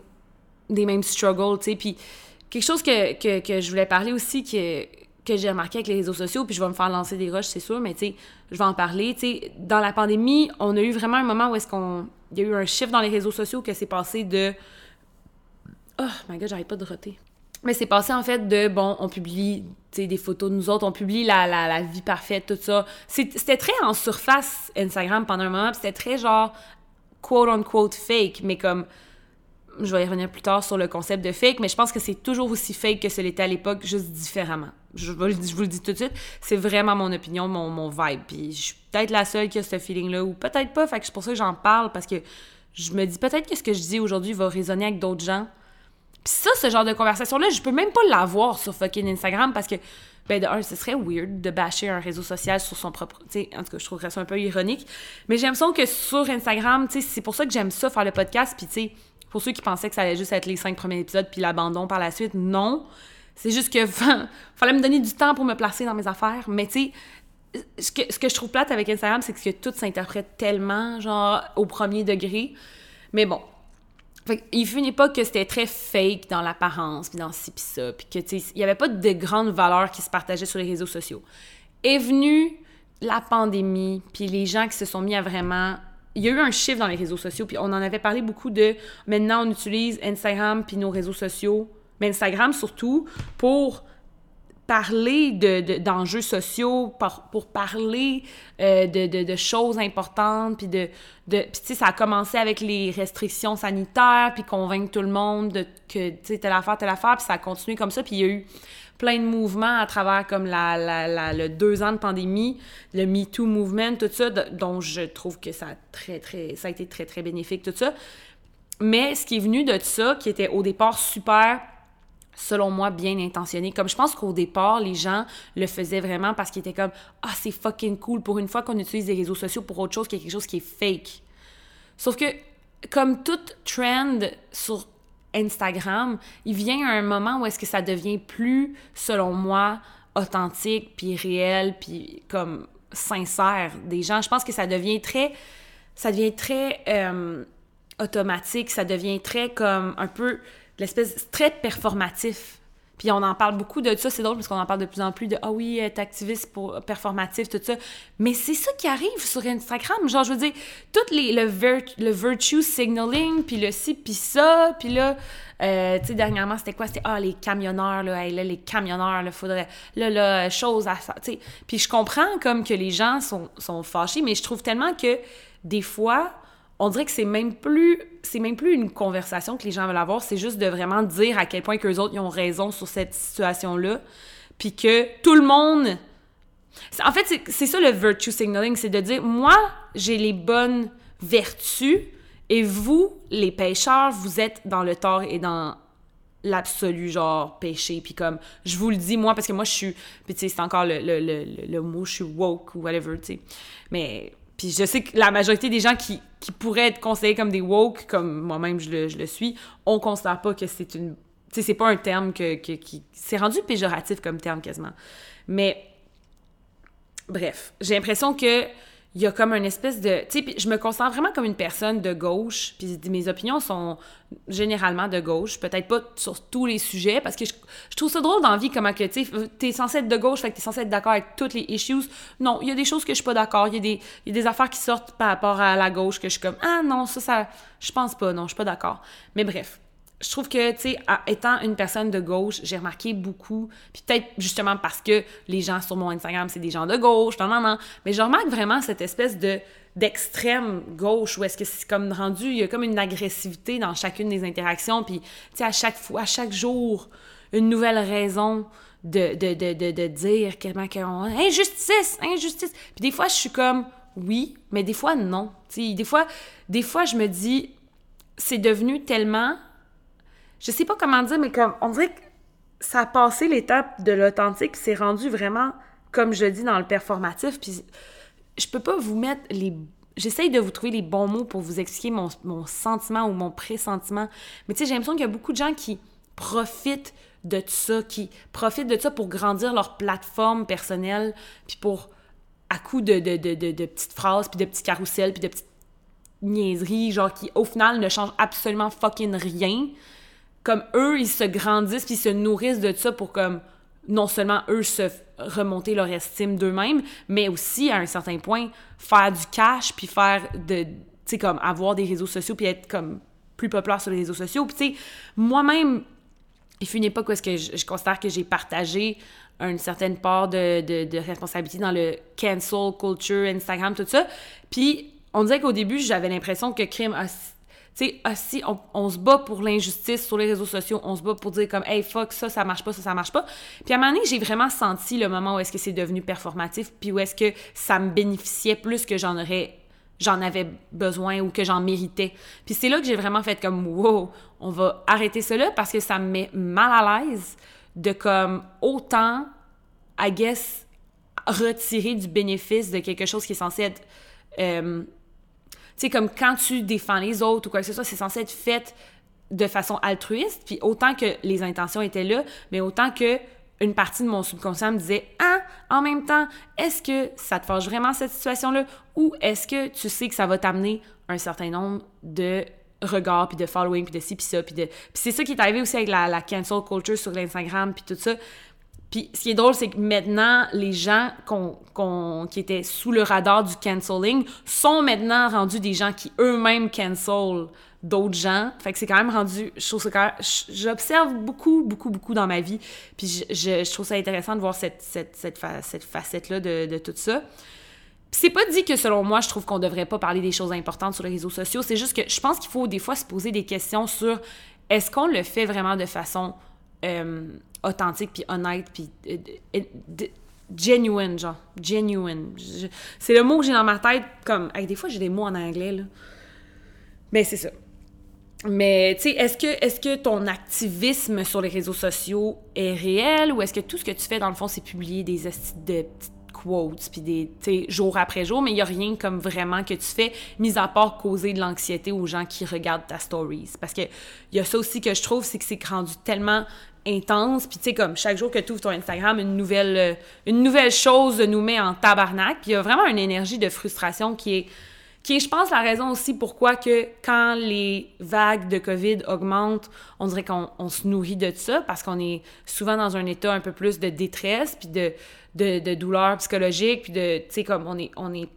A: des mêmes struggles, tu sais. Puis quelque chose que, que, que, je voulais parler aussi, que, que j'ai remarqué avec les réseaux sociaux, puis je vais me faire lancer des roches, c'est sûr, mais tu sais, je vais en parler. Tu sais, dans la pandémie, on a eu vraiment un moment où est-ce qu'on... Il y a eu un chiffre dans les réseaux sociaux que c'est passé de... Oh my God, j'arrête pas de roter. Mais c'est passé en fait de, bon, on publie des photos de nous autres, on publie la, la, vie parfaite, tout ça. C'était très en surface Instagram pendant un moment, c'était très genre quote-unquote fake, mais comme je vais y revenir plus tard sur le concept de fake, mais je pense que c'est toujours aussi fake que ce l'était à l'époque, juste différemment. Je, je, vous le dis tout de suite, c'est vraiment mon opinion, mon, mon vibe. Puis je suis peut-être la seule qui a ce feeling-là, ou peut-être pas, fait que c'est pour ça que j'en parle, parce que je me dis peut-être que ce que je dis aujourd'hui va résonner avec d'autres gens, puis ça, ce genre de conversation-là, je peux même pas l'avoir sur fucking Instagram parce que, ben, de un, ce serait weird de bâcher un réseau social sur son propre. Tu sais, en tout cas, je trouverais ça un peu ironique. Mais j'aime ça que sur Instagram, tu sais, c'est pour ça que j'aime ça faire le podcast. Puis, tu sais, pour ceux qui pensaient que ça allait juste être les cinq premiers épisodes puis l'abandon par la suite, non. C'est juste que fallait me donner du temps pour me placer dans mes affaires. Mais, tu sais, ce que, ce que je trouve plate avec Instagram, c'est que tout s'interprète tellement, genre, au premier degré. Mais bon, il fut une époque que c'était très fake dans l'apparence, puis dans ci, puis ça, puis que, tu sais, il n'y avait pas de grandes valeurs qui se partageaient sur les réseaux sociaux. Est venue la pandémie, puis les gens qui se sont mis à vraiment... Il y a eu un chiffre dans les réseaux sociaux, puis on en avait parlé beaucoup de... Maintenant, on utilise Instagram, puis nos réseaux sociaux, mais Instagram surtout, pour parler d'enjeux de, sociaux, pour, parler euh, de, de, choses importantes, puis de... de puis, tu sais, ça a commencé avec les restrictions sanitaires, puis convaincre tout le monde de, que, tu sais, telle affaire, telle affaire, puis ça a continué comme ça, puis il y a eu plein de mouvements à travers comme la, la, la, le deux ans de pandémie, le MeToo Movement, tout ça, dont je trouve que ça a, très, très, ça a été très, très bénéfique, tout ça. Mais ce qui est venu de ça, qui était au départ super selon moi, bien intentionné. Comme je pense qu'au départ, les gens le faisaient vraiment parce qu'ils étaient comme Ah, c'est fucking cool pour une fois qu'on utilise les réseaux sociaux pour autre chose que quelque chose qui est fake. Sauf que, comme toute trend sur Instagram, il vient un moment où est-ce que ça devient plus, selon moi, authentique, puis réel, puis comme sincère des gens. Je pense que ça devient très, ça devient très euh, automatique, ça devient très comme un peu l'espèce très performatif. Puis on en parle beaucoup de ça, c'est drôle parce qu'on en parle de plus en plus de ah oui, être activiste pour performatif, tout ça. Mais c'est ça qui arrive sur Instagram. Genre, je veux dire, tout les, le, le virtue signaling, puis le ci, puis ça, puis là, euh, tu sais, dernièrement, c'était quoi? C'était ah, les camionneurs, là, là, les camionneurs, là, faudrait, là, là, chose à ça, tu sais. Puis je comprends comme que les gens sont, sont fâchés, mais je trouve tellement que des fois, on dirait que c'est même plus c'est même plus une conversation que les gens veulent avoir, c'est juste de vraiment dire à quel point que autres ils ont raison sur cette situation-là, puis que tout le monde en fait, c'est ça le virtue signaling, c'est de dire moi, j'ai les bonnes vertus et vous, les pêcheurs, vous êtes dans le tort et dans l'absolu genre péché puis comme je vous le dis moi parce que moi je suis puis tu sais c'est encore le, le, le, le, mot je suis woke ou whatever tu sais. Mais puis je sais que la majorité des gens qui, qui pourraient être considérés comme des woke, comme moi-même je le, je le, suis, on considère pas que c'est une... Tu sais, c'est pas un terme que, que qui... C'est rendu péjoratif comme terme quasiment. Mais... Bref, j'ai l'impression que il y a comme une espèce de... Tu sais, je me considère vraiment comme une personne de gauche, puis mes opinions sont généralement de gauche, peut-être pas sur tous les sujets, parce que je, trouve ça drôle dans la vie, comment que, tu sais, t'es censé être de gauche, fait que t'es censé être d'accord avec toutes les issues. Non, il y a des choses que je suis pas d'accord, il y, a des, y a des affaires qui sortent par rapport à la gauche que je suis comme, ah non, ça, ça, je pense pas, non, je suis pas d'accord. Mais bref, je trouve que, tu sais, étant une personne de gauche, j'ai remarqué beaucoup, puis peut-être justement parce que les gens sur mon Instagram, c'est des gens de gauche, non, non, non, mais je remarque vraiment cette espèce de d'extrême gauche où est-ce que c'est comme rendu, il y a comme une agressivité dans chacune des interactions, puis, tu sais, à chaque fois, à chaque jour, une nouvelle raison de, de, de, de, de dire comment qu'on... Injustice! Injustice! Puis des fois, je suis comme, oui, mais des fois, non. Tu sais, des fois, des fois, je me dis, c'est devenu tellement je sais pas comment dire, mais comme on dirait que ça a passé l'étape de l'authentique, c'est rendu vraiment, comme je dis, dans le performatif. Puis je peux pas vous mettre les. J'essaye de vous trouver les bons mots pour vous expliquer mon, mon sentiment ou mon pressentiment. Mais tu sais, j'ai l'impression qu'il y a beaucoup de gens qui profitent de ça, qui profitent de ça pour grandir leur plateforme personnelle, puis pour, à coup de, de, de, de, de petites phrases, puis de petits carousels, puis de petites niaiseries, genre qui, au final, ne changent absolument fucking rien comme eux, ils se grandissent puis ils se nourrissent de ça pour comme non seulement eux se remonter leur estime d'eux-mêmes, mais aussi à un certain point faire du cash puis faire de tu sais comme avoir des réseaux sociaux puis être comme plus populaire sur les réseaux sociaux. Puis tu sais moi-même il fut une époque où que je, considère que j'ai partagé une certaine part de, de, de, responsabilité dans le cancel culture, Instagram, tout ça. Puis on dirait qu'au début, j'avais l'impression que crime tu sais, si on, se bat pour l'injustice sur les réseaux sociaux, on se bat pour dire comme, hey, fuck, ça, ça marche pas, ça, ça marche pas. Puis à un moment donné, j'ai vraiment senti le moment où est-ce que c'est devenu performatif, puis où est-ce que ça me bénéficiait plus que j'en aurais j'en avais besoin ou que j'en méritais. Puis c'est là que j'ai vraiment fait comme wow, on va arrêter cela parce que ça me met mal à l'aise de comme autant I guess retirer du bénéfice de quelque chose qui est censé être euh, c'est comme quand tu défends les autres ou quoi que ce soit, c'est censé être fait de façon altruiste, puis autant que les intentions étaient là, mais autant que une partie de mon subconscient me disait Ah, en même temps, est-ce que ça te forge vraiment cette situation-là? Ou est-ce que tu sais que ça va t'amener un certain nombre de regards, puis de following, puis de ci, puis ça, puis de... Puis c'est ça qui est arrivé aussi avec la, la cancel culture sur l'Instagram, puis tout ça. Puis ce qui est drôle, c'est que maintenant, les gens qui étaient sous le radar du canceling sont maintenant rendus des gens qui eux-mêmes cancel d'autres gens. Fait que c'est quand même rendu... Je J'observe beaucoup, beaucoup, beaucoup dans ma vie. Puis je, trouve ça intéressant de voir cette, cette, cette, facette-là de, de, tout ça. C'est pas dit que selon moi, je trouve qu'on devrait pas parler des choses importantes sur les réseaux sociaux. C'est juste que je pense qu'il faut des fois se poser des questions sur est-ce qu'on le fait vraiment de façon... Euh, authentique, puis honnête, puis euh, genuine, genre. Genuine. C'est le mot que j'ai dans ma tête, comme... des fois, j'ai des mots en anglais, là. Mais c'est ça. mais, tu sais, est-ce que, est que ton activisme sur les réseaux sociaux est réel ou est-ce que tout ce que tu fais, dans le fond, c'est publier des de petites quotes, puis des, tu jour après jour, mais il n'y a rien comme vraiment que tu fais, mis à part causer de l'anxiété aux gens qui regardent ta stories. Parce que il y a ça aussi que je trouve, c'est que c'est rendu tellement intense, puis tu sais, comme chaque jour que tu ouvres ton Instagram, une nouvelle, euh, chose nous met en tabarnak, puis il y a vraiment une énergie de frustration qui est qui est, je pense, la raison aussi pourquoi que quand les vagues de COVID augmentent, on dirait qu'on se nourrit de ça parce qu'on est souvent dans un état un peu plus de détresse, puis de, de, de douleur psychologique, puis de, tu sais, comme on est, on est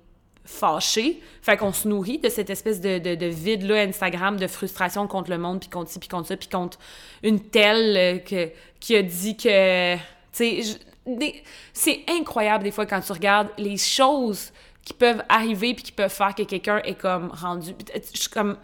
A: fâché. Fait qu'on se nourrit de cette espèce de, de, de vide-là Instagram, de frustration contre le monde, puis contre ci, puis contre ça, puis contre une telle euh, que, qui a dit que... Tu sais, c'est incroyable des fois quand tu regardes les choses qui peuvent arriver puis qui peuvent faire que quelqu'un est comme rendu. Je comme.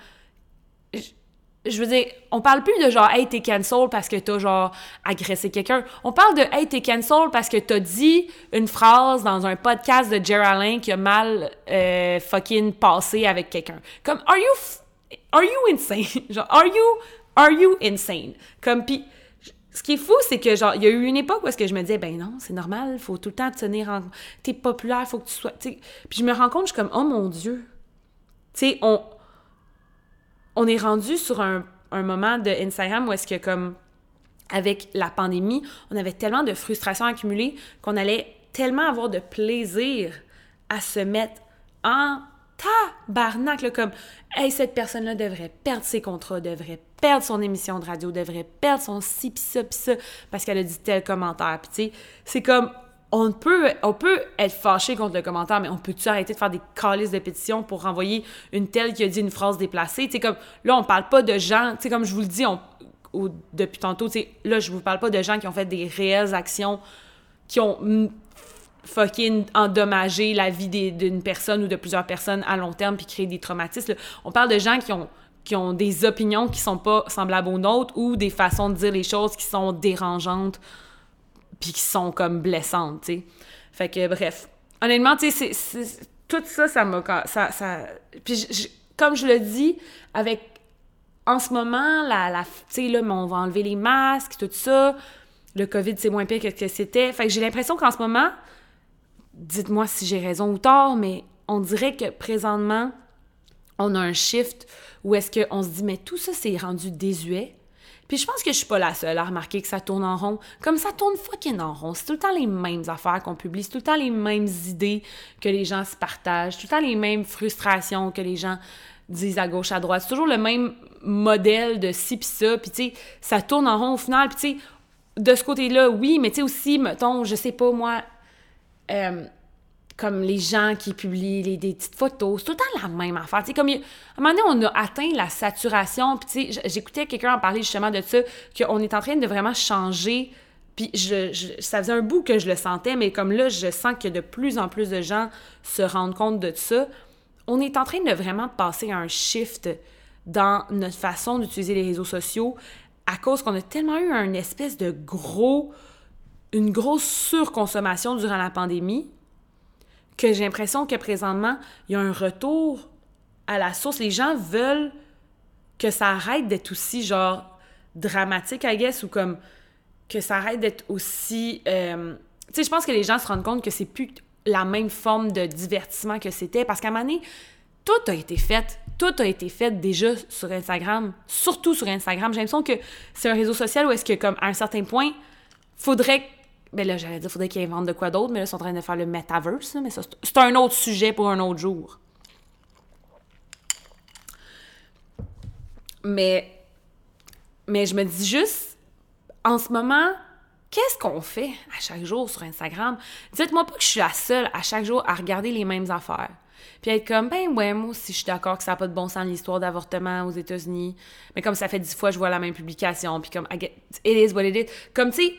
A: Je, veux dire, on parle plus de genre, hey, t'es cancel parce que t'as genre agressé quelqu'un. On parle de, hey, t'es cancel parce que t'as dit une phrase dans un podcast de Geraldine qui a mal euh, fucking passé avec quelqu'un. Comme, are you. Are you insane? genre, are you. Are you insane? Comme, pis ce qui est fou, c'est que, genre, il y a eu une époque où je me disais, ben non, c'est normal, faut tout le temps te tenir en... T'es populaire, faut que tu sois... Puis je me rends compte, je suis comme, oh mon Dieu. Tu sais, on... On est rendu sur un, un moment de Instagram où est-ce que, comme, avec la pandémie, on avait tellement de frustration accumulée qu'on allait tellement avoir de plaisir à se mettre en tabarnak, là, comme, hey, cette personne-là devrait perdre ses contrats, devrait perdre son émission de radio, devrait perdre son ci, pis ça, pis ça, parce qu'elle a dit tel commentaire. Puis tu sais, c'est comme, on peut, on peut être fâché contre le commentaire, mais on peut-tu arrêter de faire des calices de pétition pour renvoyer une telle qui a dit une phrase déplacée? Tu comme, là, on parle pas de gens, tu sais, comme je vous le dis depuis tantôt, tu sais, là, je vous parle pas de gens qui ont fait des réelles actions, qui ont fucking endommagé la vie d'une personne ou de plusieurs personnes à long terme puis créer des traumatismes. On parle de gens qui ont qui ont des opinions qui sont pas semblables aux nôtres ou des façons de dire les choses qui sont dérangeantes puis qui sont comme blessantes, tu sais. Fait que bref, honnêtement, tu sais tout ça ça m'a ça, ça puis comme je le dis avec en ce moment la, la tu sais là on va enlever les masques tout ça le covid c'est moins pire que ce que c'était fait que j'ai l'impression qu'en ce moment dites-moi si j'ai raison ou tort mais on dirait que présentement on a un shift où est-ce qu'on se dit, mais tout ça, c'est rendu désuet. Puis je pense que je suis pas la seule à remarquer que ça tourne en rond. Comme ça tourne fucking en rond. C'est tout le temps les mêmes affaires qu'on publie, c'est tout le temps les mêmes idées que les gens se partagent, tout le temps les mêmes frustrations que les gens disent à gauche, à droite. C'est toujours le même modèle de ci pis ça. Puis tu sais, ça tourne en rond au final. Puis tu sais, de ce côté-là, oui, mais tu sais aussi, mettons, je sais pas moi... Euh, comme les gens qui publient des petites photos, c'est tout le temps la même affaire. comme à un moment donné, on a atteint la saturation. Puis, j'écoutais quelqu'un en parler justement de ça, qu'on est en train de vraiment changer. Puis, je, ça faisait un bout que je le sentais, mais comme là, je sens que de plus en plus de gens se rendent compte de ça. On est en train de vraiment passer un shift dans notre façon d'utiliser les réseaux sociaux à cause qu'on a tellement eu un espèce de gros, une grosse surconsommation durant la pandémie que j'ai l'impression que présentement, il y a un retour à la source. Les gens veulent que ça arrête d'être aussi, genre, dramatique, I guess, ou comme que ça arrête d'être aussi... Euh, tu sais, je pense que les gens se rendent compte que c'est plus la même forme de divertissement que c'était, parce qu'à un moment donné, tout a été fait. Tout a été fait déjà sur Instagram, surtout sur Instagram. J'ai l'impression que c'est un réseau social où est-ce que, comme, à un certain point, faudrait ben là, j'allais dire, faudrait qu'ils inventent de quoi d'autre, mais là, ils sont en train de faire le metaverse, mais ça, c'est un autre sujet pour un autre jour. Mais, mais je me dis juste, en ce moment, qu'est-ce qu'on fait à chaque jour sur Instagram? Dites-moi pas que je suis la seule à chaque jour à regarder les mêmes affaires. Puis être comme, ben ouais, moi aussi, je suis d'accord que ça n'a pas de bon sens l'histoire d'avortement aux États-Unis. Mais comme ça fait dix fois, je vois la même publication. Puis comme, it is what it is. Comme, tu sais,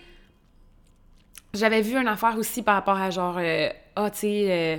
A: j'avais vu une affaire aussi par rapport à genre, euh, ah, oh, tu sais, euh,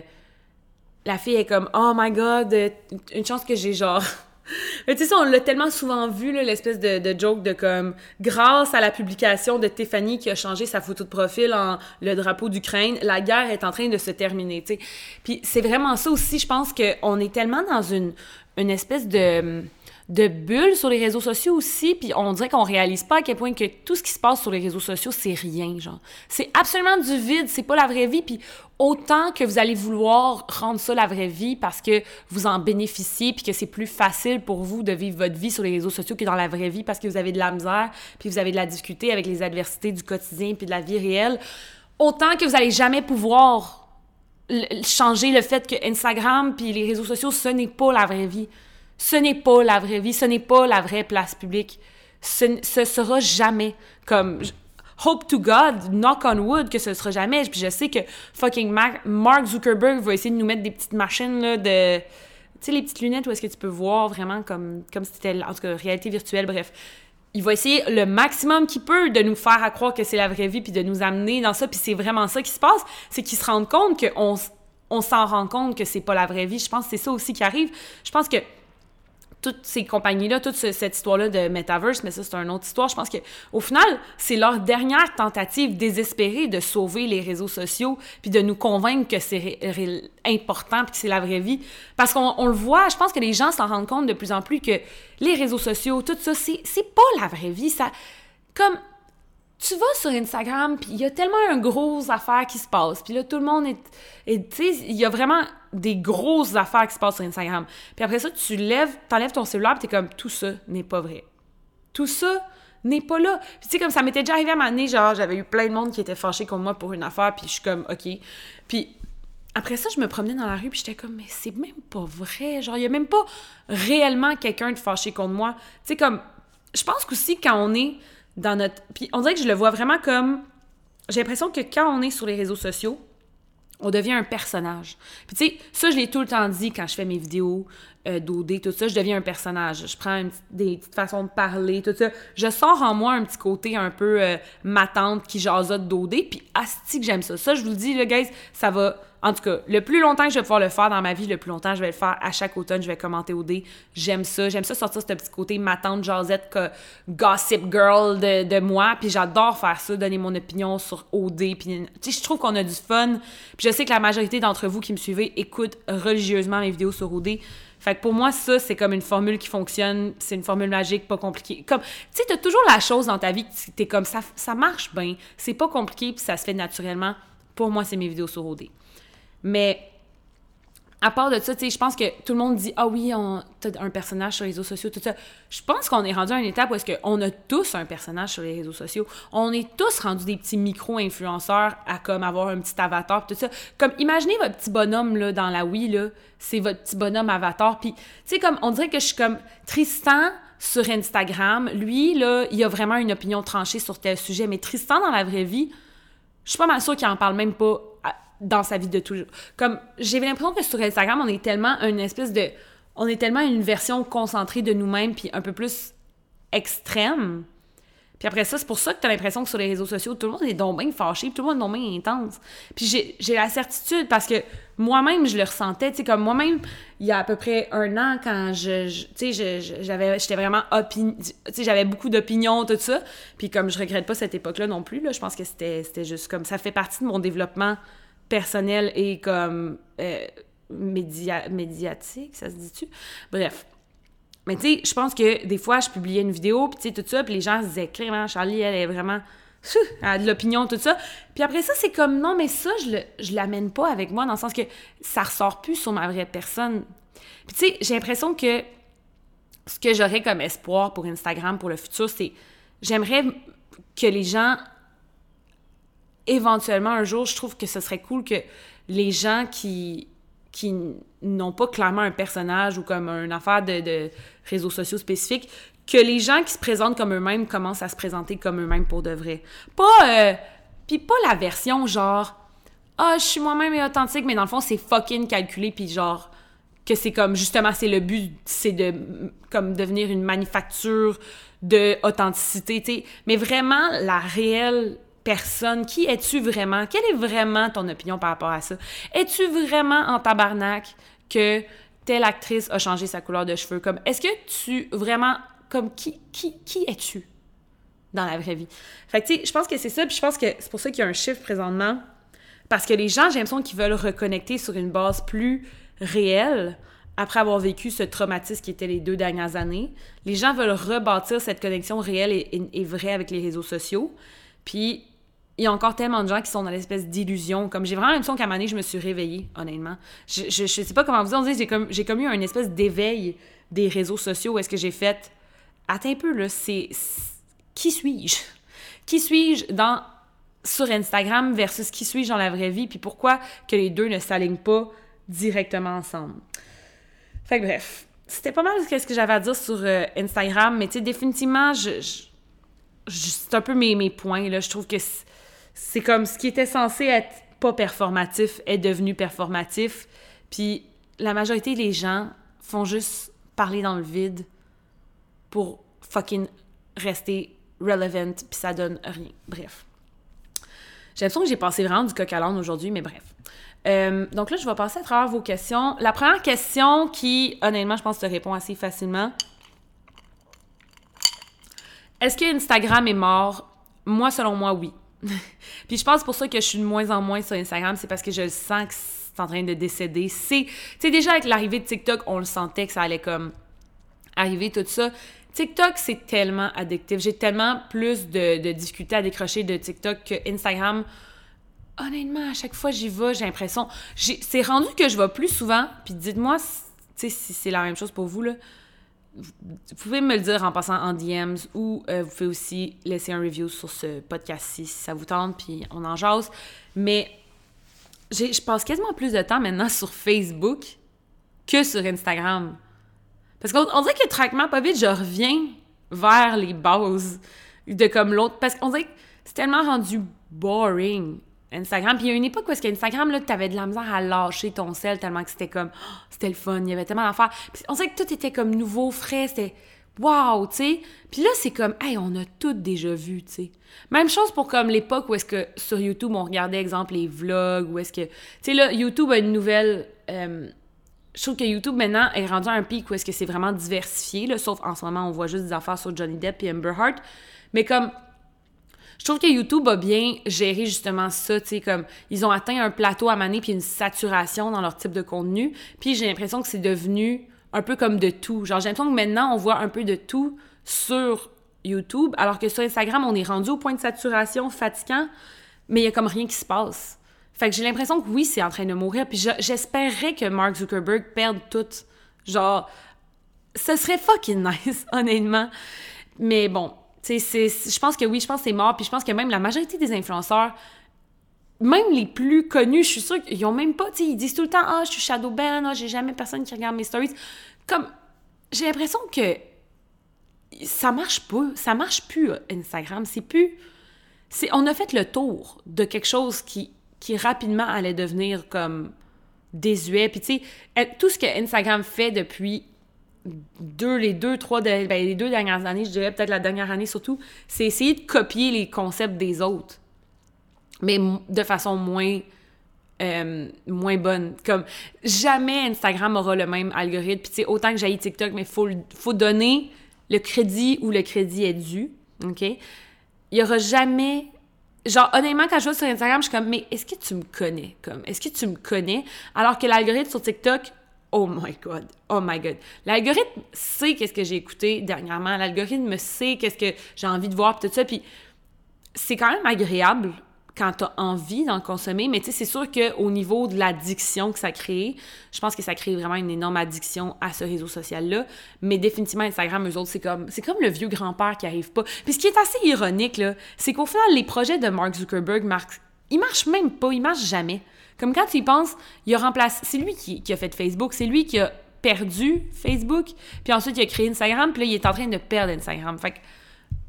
A: la fille est comme, oh my god, euh, une chance que j'ai genre. tu sais, on l'a tellement souvent vu, l'espèce de, de, joke de comme, grâce à la publication de Tiffany qui a changé sa photo de profil en le drapeau d'Ukraine, la guerre est en train de se terminer, tu sais. Puis c'est vraiment ça aussi, je pense qu'on est tellement dans une, une espèce de de bulle sur les réseaux sociaux aussi, puis on dirait qu'on réalise pas à quel point que tout ce qui se passe sur les réseaux sociaux, c'est rien, genre. C'est absolument du vide, c'est pas la vraie vie, puis autant que vous allez vouloir rendre ça la vraie vie parce que vous en bénéficiez, puis que c'est plus facile pour vous de vivre votre vie sur les réseaux sociaux que dans la vraie vie parce que vous avez de la misère, puis vous avez de la difficulté avec les adversités du quotidien, puis de la vie réelle, autant que vous allez jamais pouvoir changer le fait que Instagram puis les réseaux sociaux, ce n'est pas la vraie vie. Ce n'est pas la vraie vie, ce n'est pas la vraie place publique. Ce, ce sera jamais comme hope to God, knock on wood, que ce sera jamais. Puis je sais que fucking Mark Zuckerberg va essayer de nous mettre des petites machines là, de. Tu sais, les petites lunettes où est-ce que tu peux voir vraiment comme, comme si c'était, en tout cas, réalité virtuelle, bref. Il va essayer le maximum qu'il peut de nous faire croire que c'est la vraie vie puis de nous amener dans ça. Puis c'est vraiment ça qui se passe. C'est qu'ils se rendent compte qu'on on s'en rend compte que c'est pas la vraie vie. Je pense que c'est ça aussi qui arrive. Je pense que toutes ces compagnies-là, toute cette histoire-là de metaverse, mais ça, c'est une autre histoire. Je pense qu'au final, c'est leur dernière tentative désespérée de sauver les réseaux sociaux puis de nous convaincre que c'est important puis que c'est la vraie vie. Parce qu'on le voit, je pense que les gens s'en rendent compte de plus en plus que les réseaux sociaux, tout ça, c'est pas la vraie vie. Ça, comme tu vas sur Instagram, puis il y a tellement un gros affaire qui se passe. Puis là, tout le monde est... tu sais, il y a vraiment des grosses affaires qui se passent sur Instagram. Puis après ça, tu lèves, t'enlèves ton cellulaire, puis t'es comme, tout ça n'est pas vrai. Tout ça n'est pas là. Puis tu sais, comme ça m'était déjà arrivé à ma genre, j'avais eu plein de monde qui était fâché contre moi pour une affaire, puis je suis comme, OK. Puis après ça, je me promenais dans la rue, puis j'étais comme, mais c'est même pas vrai. Genre, il y a même pas réellement quelqu'un de fâché contre moi. Tu sais, comme, je pense qu'aussi, quand on est dans notre. Puis on dirait que je le vois vraiment comme. J'ai l'impression que quand on est sur les réseaux sociaux, on devient un personnage. Puis tu sais, ça, je l'ai tout le temps dit quand je fais mes vidéos euh, d'OD, tout ça, je deviens un personnage. Je prends des petites façons de parler, tout ça. Je sors en moi un petit côté un peu euh, matante qui jasote d'OD, puis asti que j'aime ça. Ça, je vous le dis, le guys, ça va en tout cas, le plus longtemps que je vais pouvoir le faire dans ma vie, le plus longtemps je vais le faire à chaque automne, je vais commenter au dé. J'aime ça. J'aime ça sortir ce petit côté ma tante Josette, gossip girl de, de moi. Puis j'adore faire ça, donner mon opinion sur OD. Puis je trouve qu'on a du fun. Puis je sais que la majorité d'entre vous qui me suivez écoutent religieusement mes vidéos sur OD. Fait que pour moi, ça, c'est comme une formule qui fonctionne. C'est une formule magique, pas compliquée. Comme, tu sais, t'as toujours la chose dans ta vie que t'es comme ça, ça marche bien. C'est pas compliqué, puis ça se fait naturellement. Pour moi, c'est mes vidéos sur OD. Mais à part de ça, tu sais, je pense que tout le monde dit Ah oui, on un personnage sur les réseaux sociaux, tout ça. Je pense qu'on est rendu à une étape où est-ce qu'on a tous un personnage sur les réseaux sociaux. On est tous rendus des petits micro-influenceurs à comme avoir un petit avatar, tout ça. Comme imaginez votre petit bonhomme là, dans la Wii, là, c'est votre petit bonhomme avatar. Puis, tu sais, comme on dirait que je suis comme Tristan sur Instagram. Lui, là, il a vraiment une opinion tranchée sur tel sujet. Mais Tristan, dans la vraie vie, je suis pas mal sûre qu'il en parle même pas dans sa vie de toujours. Comme, j'ai l'impression que sur Instagram, on est tellement une espèce de... On est tellement une version concentrée de nous-mêmes, puis un peu plus extrême. Puis après ça, c'est pour ça que tu as l'impression que sur les réseaux sociaux, tout le monde est donc bien fâché, tout le monde est donc bien intense. Puis j'ai la certitude, parce que moi-même, je le ressentais, tu sais, comme moi-même, il y a à peu près un an, quand je, tu sais, j'avais, j'étais vraiment tu sais, j'avais beaucoup d'opinions, tout ça. Puis comme je regrette pas cette époque-là non plus, là, je pense que c'était juste comme, ça fait partie de mon développement personnel et comme euh, médiatique, ça se dit-tu? Bref. Mais tu sais, je pense que des fois, je publiais une vidéo, puis tu sais, tout ça, puis les gens se disaient, clairement, Charlie, elle est vraiment... Elle a de l'opinion, tout ça. Puis après ça, c'est comme, non, mais ça, je, le, je l'amène pas avec moi, dans le sens que ça ressort plus sur ma vraie personne. Puis tu sais, j'ai l'impression que ce que j'aurais comme espoir pour Instagram, pour le futur, c'est... J'aimerais que les gens éventuellement, un jour, je trouve que ce serait cool que les gens qui, qui n'ont pas clairement un personnage ou comme une affaire de, réseaux sociaux spécifiques, que les gens qui se présentent comme eux-mêmes commencent à se présenter comme eux-mêmes pour de vrai. Pas, euh, puis pas la version genre, ah, je suis moi-même et authentique, mais dans le fond, c'est fucking calculé, puis genre, que c'est comme, justement, c'est le but, c'est de, comme, devenir une manufacture de authenticité. Mais vraiment, la réelle personne? Qui es-tu vraiment? Quelle est vraiment ton opinion par rapport à ça? Es-tu vraiment en tabarnak que telle actrice a changé sa couleur de cheveux? Comme, est-ce que tu vraiment, comme, qui, qui, qui es-tu dans la vraie vie? Fait tu sais, je pense que c'est ça, puis je pense que c'est pour ça qu'il y a un chiffre présentement, parce que les gens, j'ai l'impression qu'ils veulent reconnecter sur une base plus réelle après avoir vécu ce traumatisme qui était les deux dernières années. Les gens veulent rebâtir cette connexion réelle et, vraie avec les réseaux sociaux. Puis, il y a encore tellement de gens qui sont dans l'espèce d'illusion. Comme j'ai vraiment l'impression qu'à un moment donné, je me suis réveillée, honnêtement. Je, je, sais pas comment vous dire, j'ai comme, comme eu une espèce d'éveil des réseaux sociaux où est-ce que j'ai fait... Attends un peu, là, c'est... Qui suis-je? Qui suis-je dans sur Instagram versus qui suis-je dans la vraie vie, puis pourquoi que les deux ne s'alignent pas directement ensemble? Fait que bref, c'était pas mal ce que j'avais à dire sur euh, Instagram, mais tu sais, définitivement, c'est un peu mes, mes points, là. Je trouve que c'est comme ce qui était censé être pas performatif est devenu performatif, puis la majorité des gens font juste parler dans le vide pour fucking rester relevant, puis ça donne rien. Bref. J'ai l'impression que j'ai passé vraiment du coq à l'âne aujourd'hui, mais bref. Euh, donc là, je vais passer à travers vos questions. La première question qui, honnêtement, je pense te répond assez facilement. Est-ce que Instagram est mort? Moi, selon moi, oui. Puis je pense pour ça que je suis de moins en moins sur Instagram, c'est parce que je sens que c'est en train de décéder. C'est, tu sais, déjà avec l'arrivée de TikTok, on le sentait que ça allait comme arriver, tout ça. TikTok, c'est tellement addictif. J'ai tellement plus de, difficultés à décrocher de TikTok que Instagram. Honnêtement, à chaque fois j'y vais, j'ai l'impression. C'est rendu que je vais plus souvent. Puis dites-moi si c'est la même chose pour vous. Là. Vous pouvez me le dire en passant en DMs ou euh, vous pouvez aussi laisser un review sur ce podcast-ci si ça vous tente, puis on en jase. Mais je passe quasiment plus de temps maintenant sur Facebook que sur Instagram. Parce qu'on dirait que traquement pas vite, je reviens vers les bases de comme l'autre. Parce qu'on dirait que c'est tellement rendu boring. Instagram. Puis il y a une époque où est-ce qu'Instagram, là, t'avais de la misère à lâcher ton sel tellement que c'était comme, oh, c'était le fun, il y avait tellement d'affaires. Puis on dirait que tout était comme nouveau, frais, c'était wow, tu sais. Puis là, c'est comme, hey, on a tout déjà vu, tu sais. Même chose pour comme l'époque où est-ce que sur YouTube, on regardait, exemple, les vlogs, où est-ce que, tu sais, là, YouTube a une nouvelle, euh, je trouve que YouTube maintenant est rendu à un pic où est-ce que c'est vraiment diversifié, là, sauf en ce moment, on voit juste des affaires sur Johnny Depp et Amber Heart. Mais comme, je trouve que YouTube a bien géré justement ça, tu sais, comme, ils ont atteint un plateau à maner puis une saturation dans leur type de contenu. Puis j'ai l'impression que c'est devenu un peu comme de tout. Genre, j'ai l'impression que maintenant, on voit un peu de tout sur YouTube, alors que sur Instagram, on est rendu au point de saturation fatigant, mais il y a comme rien qui se passe. Fait que j'ai l'impression que oui, c'est en train de mourir. Puis j'espérais que Mark Zuckerberg perde tout. Genre, ce serait fucking nice, honnêtement. Mais bon, je pense que oui, je pense que c'est mort. Puis je pense que même la majorité des influenceurs, même les plus connus, je suis sûre qu'ils ont même pas, ils disent tout le temps, ah, je suis shadow ban, ah, j'ai jamais personne qui regarde mes stories. Comme, j'ai l'impression que ça marche pas, ça marche plus, Instagram. C'est plus. On a fait le tour de quelque chose qui qui rapidement allait devenir comme désuet. Puis tu sais, tout ce que Instagram fait depuis deux, les deux, trois, ben, les deux dernières années, je dirais peut-être la dernière année surtout, c'est essayer de copier les concepts des autres, mais de façon moins euh, moins bonne. Comme jamais Instagram aura le même algorithme. Puis autant que j'ai TikTok, mais faut faut donner le crédit où le crédit est dû. OK? Il y aura jamais genre honnêtement quand je vois sur Instagram je suis comme mais est-ce que tu me connais? Comme est-ce que tu me connais? Alors que l'algorithme sur TikTok oh my god oh my god l'algorithme sait qu'est-ce que j'ai écouté dernièrement l'algorithme sait qu'est-ce que j'ai envie de voir tout ça puis c'est quand même agréable quand tu as envie d'en consommer, mais tu sais, c'est sûr qu'au niveau de l'addiction que ça crée, je pense que ça crée vraiment une énorme addiction à ce réseau social-là. Mais définitivement, Instagram, eux autres, c'est comme, c'est comme le vieux grand-père qui arrive pas. Puis ce qui est assez ironique, c'est qu'au final, les projets de Mark Zuckerberg, Mark, ils marchent même pas, ils marchent jamais. Comme quand tu y penses, il a remplacé, c'est lui qui, a fait Facebook, c'est lui qui a perdu Facebook, puis ensuite il a créé Instagram, puis là, il est en train de perdre Instagram. Fait que,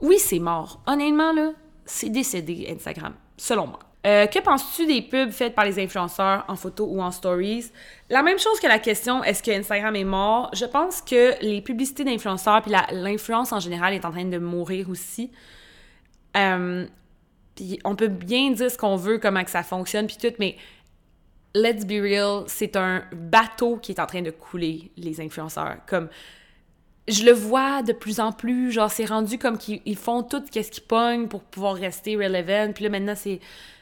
A: oui, c'est mort. Honnêtement, là, c'est décédé, Instagram selon moi. Euh, que penses-tu des pubs faites par les influenceurs en photo ou en stories? La même chose que la question est-ce que Instagram est mort? Je pense que les publicités d'influenceurs puis l'influence en général est en train de mourir aussi. Euh, puis on peut bien dire ce qu'on veut, comment que ça fonctionne puis tout, mais let's be real, c'est un bateau qui est en train de couler les influenceurs. Comme je le vois de plus en plus, genre c'est rendu comme qu'ils font tout qu'est-ce qu'ils pognent pour pouvoir rester relevant. Puis là maintenant c'est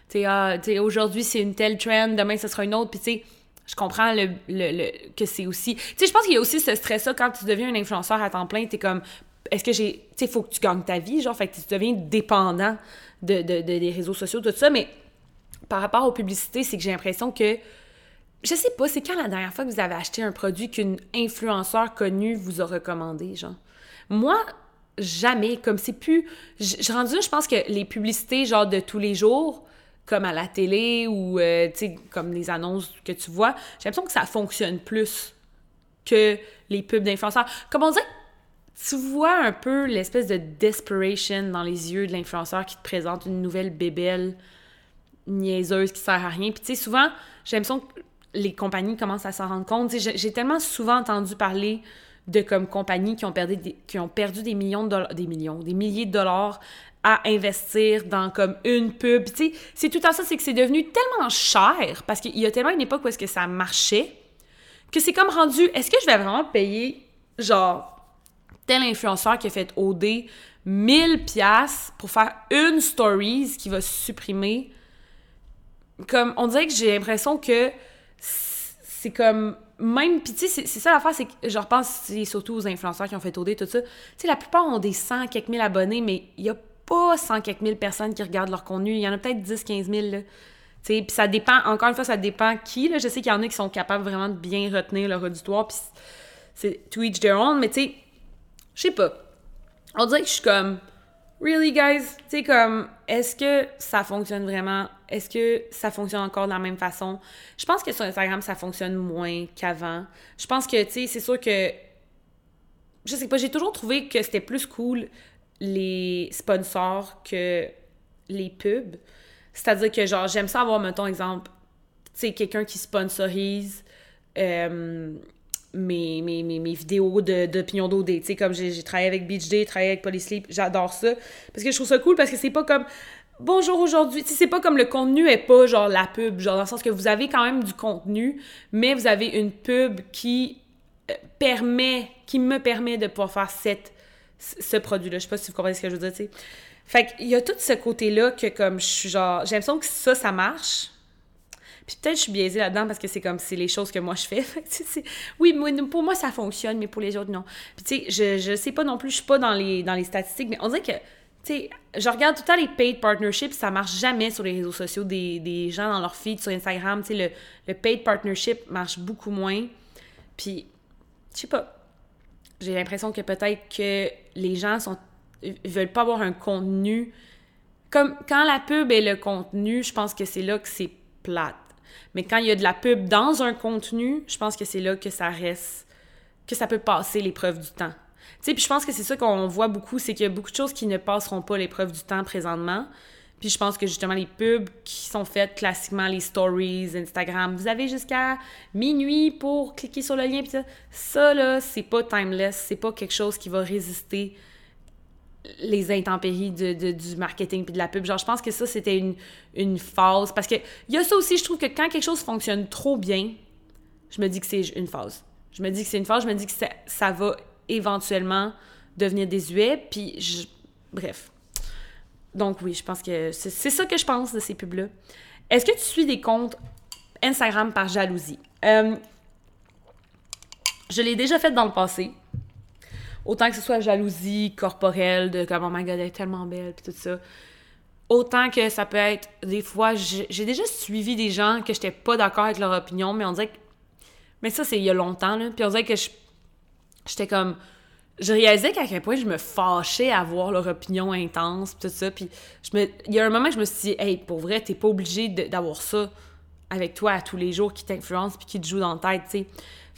A: tu sais ah, aujourd'hui c'est une telle trend, demain ce sera une autre. Puis tu sais, je comprends le, le, que c'est aussi... Tu sais, je pense qu'il y a aussi ce stress-là quand tu deviens un influenceur à temps plein, t'es comme, est-ce que j'ai... Tu sais, faut que tu gagnes ta vie, genre, fait que tu deviens dépendant de, de, des réseaux sociaux, tout ça, mais par rapport aux publicités, c'est que j'ai l'impression que... Je sais pas, c'est quand la dernière fois que vous avez acheté un produit qu'une influenceur connue vous a recommandé, genre? Moi, jamais, comme c'est plus... Je rendu je pense que les publicités, genre, de tous les jours comme à la télé ou, euh, tu sais, comme les annonces que tu vois, j'ai l'impression que ça fonctionne plus que les pubs d'influenceurs. Comme on dit, tu vois un peu l'espèce de desperation dans les yeux de l'influenceur qui te présente une nouvelle bébelle niaiseuse qui sert à rien. Puis tu sais, souvent, j'ai l'impression que les compagnies commencent à s'en rendre compte. J'ai tellement souvent entendu parler de comme compagnies qui ont perdu des, qui ont perdu des millions de dollars, des millions, des milliers de dollars à investir dans comme une pub. Tu sais, c'est tout à ça, c'est que c'est devenu tellement cher parce qu'il y a tellement une époque où est-ce que ça marchait que c'est comme rendu, est-ce que je vais vraiment payer genre tel influenceur qui a fait OD 1000 pièces pour faire une stories qui va supprimer comme on dirait que j'ai l'impression que c'est comme même puis tu sais c'est ça l'affaire c'est que je repense surtout aux influenceurs qui ont fait OD tout ça tu sais la plupart ont des 100 quelques mille abonnés mais il y a pas 100 quelques mille personnes qui regardent leur contenu. Il y en a peut-être 10, 15 000. Puis ça dépend, encore une fois, ça dépend qui. Là. Je sais qu'il y en a qui sont capables vraiment de bien retenir leur auditoire, puis c'est to each their own, mais tu sais, je sais pas. On dirait que je suis comme, really guys? Tu sais, comme, est-ce que ça fonctionne vraiment? Est-ce que ça fonctionne encore de la même façon? Je pense que sur Instagram, ça fonctionne moins qu'avant. Je pense que, tu sais, c'est sûr que. Je sais pas, j'ai toujours trouvé que c'était plus cool les sponsors que les pubs. C'est-à-dire que, genre, j'aime ça avoir, mettons, exemple, tu sais, quelqu'un qui sponsorise euh, mes, mes, mes, vidéos d'opinion d'OD. Tu sais, comme j'ai travaillé avec Beach Day, travaillé avec Polysleep, j'adore ça. Parce que je trouve ça cool parce que c'est pas comme bonjour aujourd'hui. Tu sais, c'est pas comme le contenu est pas genre la pub, genre dans le sens que vous avez quand même du contenu, mais vous avez une pub qui euh, permet, qui me permet de pouvoir faire cette ce produit-là. Je sais pas si vous comprenez ce que je veux dire, tu sais. Fait qu'il y a tout ce côté-là que comme je suis genre... J'ai l'impression que ça, ça marche. Puis peut-être je suis biaisée là-dedans parce que c'est comme c'est les choses que moi je fais. oui, pour moi ça fonctionne, mais pour les autres non. Puis tu sais, je, je sais pas non plus, je suis pas dans les, dans les statistiques, mais on dirait que, tu sais, je regarde tout le temps les paid partnerships, ça marche jamais sur les réseaux sociaux des, des gens dans leur feed sur Instagram. Tu sais, le, le paid partnership marche beaucoup moins. Puis, je sais pas, j'ai l'impression que peut-être que les gens sont veulent pas avoir un contenu comme quand la pub est le contenu, je pense que c'est là que c'est plate. Mais quand il y a de la pub dans un contenu, je pense que c'est là que ça reste que ça peut passer l'épreuve du temps. Tu sais, puis je pense que c'est ça qu'on voit beaucoup, c'est qu'il y a beaucoup de choses qui ne passeront pas l'épreuve du temps présentement. Puis je pense que justement, les pubs qui sont faites classiquement, les stories, Instagram, vous avez jusqu'à minuit pour cliquer sur le lien. Puis ça, ça là, c'est pas timeless, c'est pas quelque chose qui va résister les intempéries de, du marketing puis de la pub. Genre, je pense que ça, c'était une, une phase. Parce que il y a ça aussi, je trouve que quand quelque chose fonctionne trop bien, je me dis que c'est une phase. Je me dis que c'est une phase, je me dis que ça, ça va éventuellement devenir désuet. Puis, bref. Donc oui, je pense que c'est ça que je pense de ces pubs-là. Est-ce que tu suis des comptes Instagram par jalousie? Euh, je l'ai déjà fait dans le passé. Autant que ce soit jalousie corporelle, de comme oh my god, est tellement belle, puis tout ça. Autant que ça peut être, des fois, j'ai déjà suivi des gens que j'étais pas d'accord avec leur opinion, mais on dirait que. Mais ça, c'est il y a longtemps, là. Puis on dirait que j'étais comme je réalisais qu'à quel point je me fâchais à voir leur opinion intense, pis tout ça. Puis je me... il y a un moment que je me suis dit, hey, pour vrai, t'es pas obligé d'avoir ça avec toi à tous les jours qui t'influence puis qui te joue dans la tête, tu sais.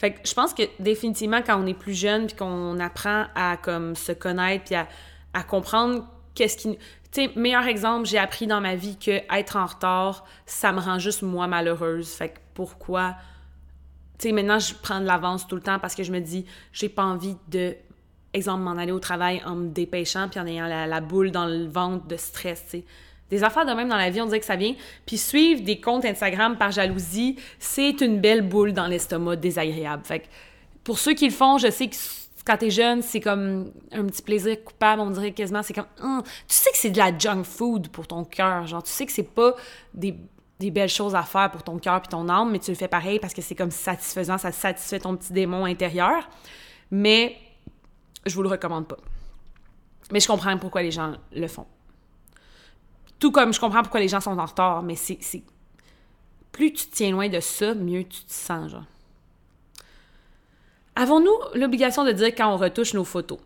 A: Fait je pense que définitivement, quand on est plus jeune puis qu'on apprend à comme se connaître puis à, comprendre qu'est-ce qui. Tu sais, meilleur exemple, j'ai appris dans ma vie que être en retard, ça me rend juste moi malheureuse. Fait pourquoi. Tu sais, maintenant, je prends de l'avance tout le temps parce que je me dis, j'ai pas envie de exemple, m'en aller au travail en me dépêchant puis en ayant la, boule dans le ventre de stress, tu. Des affaires de même dans la vie, on dirait que ça vient. Puis suivre des comptes Instagram par jalousie, c'est une belle boule dans l'estomac désagréable. Fait que pour ceux qui le font, je sais que quand t'es jeune, c'est comme un petit plaisir coupable, on dirait quasiment, c'est comme... Hum, tu sais que c'est de la junk food pour ton cœur, genre, tu sais que c'est pas des, des belles choses à faire pour ton cœur et ton âme, mais tu le fais pareil parce que c'est comme satisfaisant, ça satisfait ton petit démon intérieur. Mais je vous le recommande pas. Mais je comprends pourquoi les gens le font. Tout comme je comprends pourquoi les gens sont en retard, mais c'est. Plus tu tiens loin de ça, mieux tu te sens, genre. Avons-nous l'obligation de dire quand on retouche nos photos?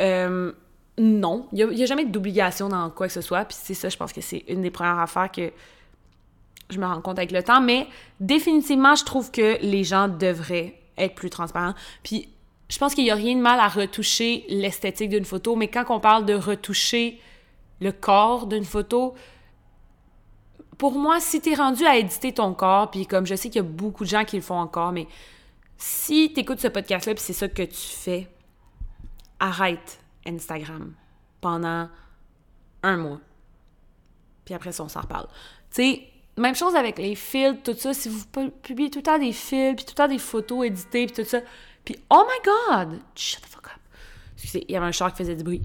A: Euh, non. Il n'y a, jamais d'obligation dans quoi que ce soit. Puis c'est ça, je pense que c'est une des premières affaires que je me rends compte avec le temps. Mais définitivement, je trouve que les gens devraient être plus transparents. Puis je pense qu'il n'y a rien de mal à retoucher l'esthétique d'une photo, mais quand on parle de retoucher le corps d'une photo, pour moi, si tu es rendu à éditer ton corps, puis comme je sais qu'il y a beaucoup de gens qui le font encore, mais si tu écoutes ce podcast-là, puis c'est ça que tu fais, arrête Instagram pendant un mois. Puis après ça, on s'en reparle. Tu sais, même chose avec les filtres, tout ça. Si vous publiez tout le temps des films, puis tout le temps des photos éditées, puis tout ça, puis, oh my God! Shut the fuck up! Excusez, il y avait un chat qui faisait du bruit.